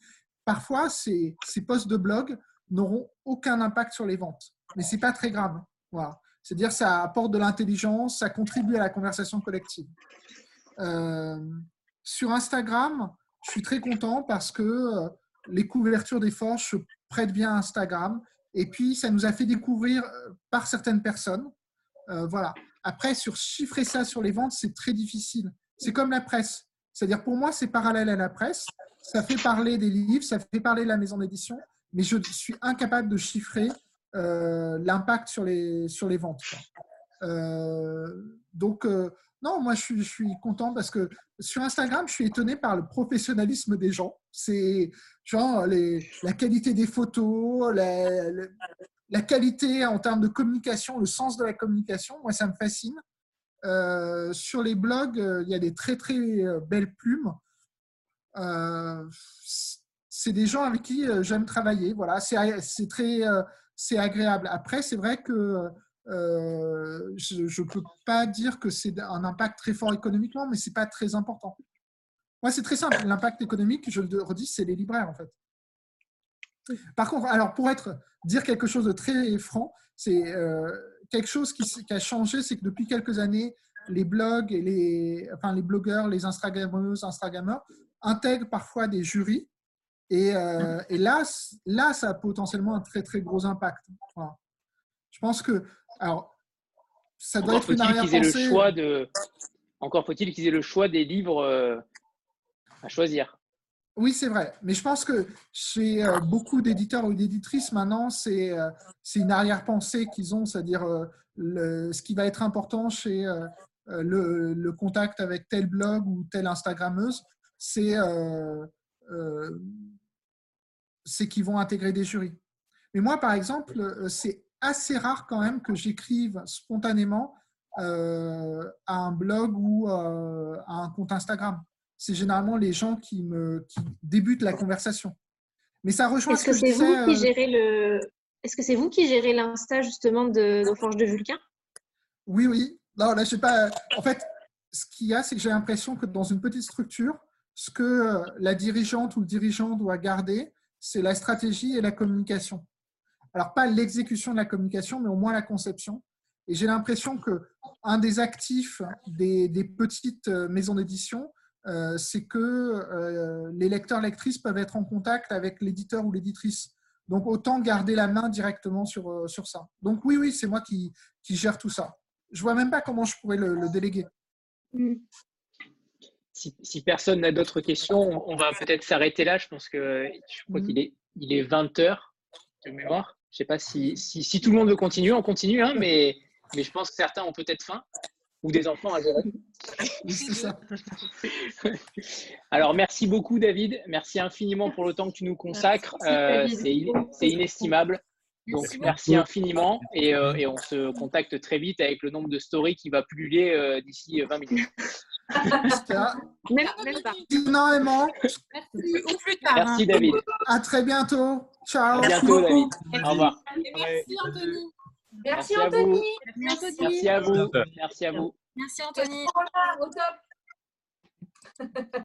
Speaker 1: Parfois, ces, ces posts de blog n'auront aucun impact sur les ventes mais c'est pas très grave. Voilà. C'est-à-dire ça apporte de l'intelligence, ça contribue à la conversation collective. Euh, sur Instagram, je suis très content parce que euh, les couvertures des forges se prêtent bien à Instagram. Et puis, ça nous a fait découvrir euh, par certaines personnes. voilà. Après, sur chiffrer ça sur les ventes, c'est très difficile. C'est comme la presse. C'est-à-dire, pour moi, c'est parallèle à la presse. Ça fait parler des livres, ça fait parler de la maison d'édition, mais je suis incapable de chiffrer l'impact sur les, sur les ventes. Euh, donc, euh, non, moi, je suis, je content parce que sur Instagram, je suis étonné par le professionnalisme des gens. C'est genre les, la qualité des photos, la, la, qualité en termes de communication, le sens de la communication. Moi, ça me fascine. sur les blogs, il y a des très, très belles plumes. c'est des gens avec qui j'aime travailler. Voilà, c'est très c'est agréable. Après, c'est vrai que euh, je ne peux pas dire que c'est un impact très fort économiquement, mais ce n'est pas très important. Moi, c'est très simple. L'impact économique, je le redis, c'est les libraires, en fait. Par contre, alors pour être dire quelque chose de très franc, c'est euh, quelque chose qui, a changé, c'est que depuis quelques années, les blogs les, les blogueurs, les Instagrammeuses, Instagrammeurs intègrent parfois des jurys. Et, euh, et là, là, ça a potentiellement un très très gros impact. Je pense que, alors, ça doit
Speaker 3: Encore
Speaker 1: être une
Speaker 3: faut-il qu'ils aient le
Speaker 1: arrière-pensée.
Speaker 3: choix de. Encore faut-il qu'ils aient le choix des livres euh, à choisir.
Speaker 1: Oui, c'est vrai. Mais je pense que chez euh, beaucoup d'éditeurs ou d'éditrices, maintenant, c'est c'est une arrière-pensée qu'ils ont, c'est-à-dire le- ce qui va être important chez le, le contact avec tel blog ou telle Instagrammeuse, c'est euh, c'est qu'ils vont intégrer des jurys. Mais moi, par exemple, euh, c'est assez rare quand même que j'écrive spontanément euh, à un blog ou euh, à un compte Instagram. C'est généralement les gens qui, me, qui débutent la conversation. Mais ça rejoint
Speaker 6: Est-ce
Speaker 1: ce que,
Speaker 6: que
Speaker 1: je
Speaker 6: c'est vous
Speaker 1: disais.
Speaker 6: qui gérez le Est-ce que c'est vous qui gérez l'insta justement de, de Forge de Vulcain?
Speaker 1: Oui, oui. Non, là, je sais pas. En fait, ce qu'il y a, c'est que j'ai l'impression que dans une petite structure, ce que euh, la dirigeante ou le dirigeant doit garder, c'est la stratégie et la communication. Alors, pas l'exécution de la communication, mais au moins la conception. Et j'ai l'impression que un des actifs des, petites euh, maisons d'édition, euh, c'est que les lecteurs lectrices peuvent être en contact avec l'éditeur ou l'éditrice. Donc, autant garder la main directement sur, ça. Donc, oui, oui, c'est moi qui, gère tout ça. Je vois même pas comment je pourrais le, le déléguer.
Speaker 3: Si, si personne n'a d'autres questions, on on va peut-être s'arrêter là. Je pense que je crois
Speaker 1: Mhm.
Speaker 3: qu'il est, il est 20 heures de mémoire. Je sais pas si, si, si tout le monde veut continuer, on continue, hein, mais, mais je pense que certains ont peut-être faim ou des enfants à gérer.
Speaker 1: c'est ça.
Speaker 3: Alors, merci beaucoup, David. Merci infiniment pour le temps que tu nous consacres.
Speaker 6: Merci,
Speaker 3: Euh, c'est inestimable. Donc,
Speaker 6: Merci
Speaker 3: merci infiniment. Et, euh, et on se contacte très vite avec le nombre de stories qui va pulluler euh, d'ici 20 minutes.
Speaker 1: J'espère.
Speaker 6: Même, même pas.
Speaker 1: Énormément.
Speaker 4: Ou plus tard.
Speaker 3: Merci,
Speaker 4: hein.
Speaker 3: David.
Speaker 1: À très bientôt. Ciao.
Speaker 3: À bientôt, David. Au revoir.
Speaker 4: Merci, Anthony.
Speaker 3: Merci à vous.
Speaker 4: Merci, Anthony.
Speaker 3: Merci à vous. Merci à vous.
Speaker 4: Merci, Anthony.
Speaker 16: Au top.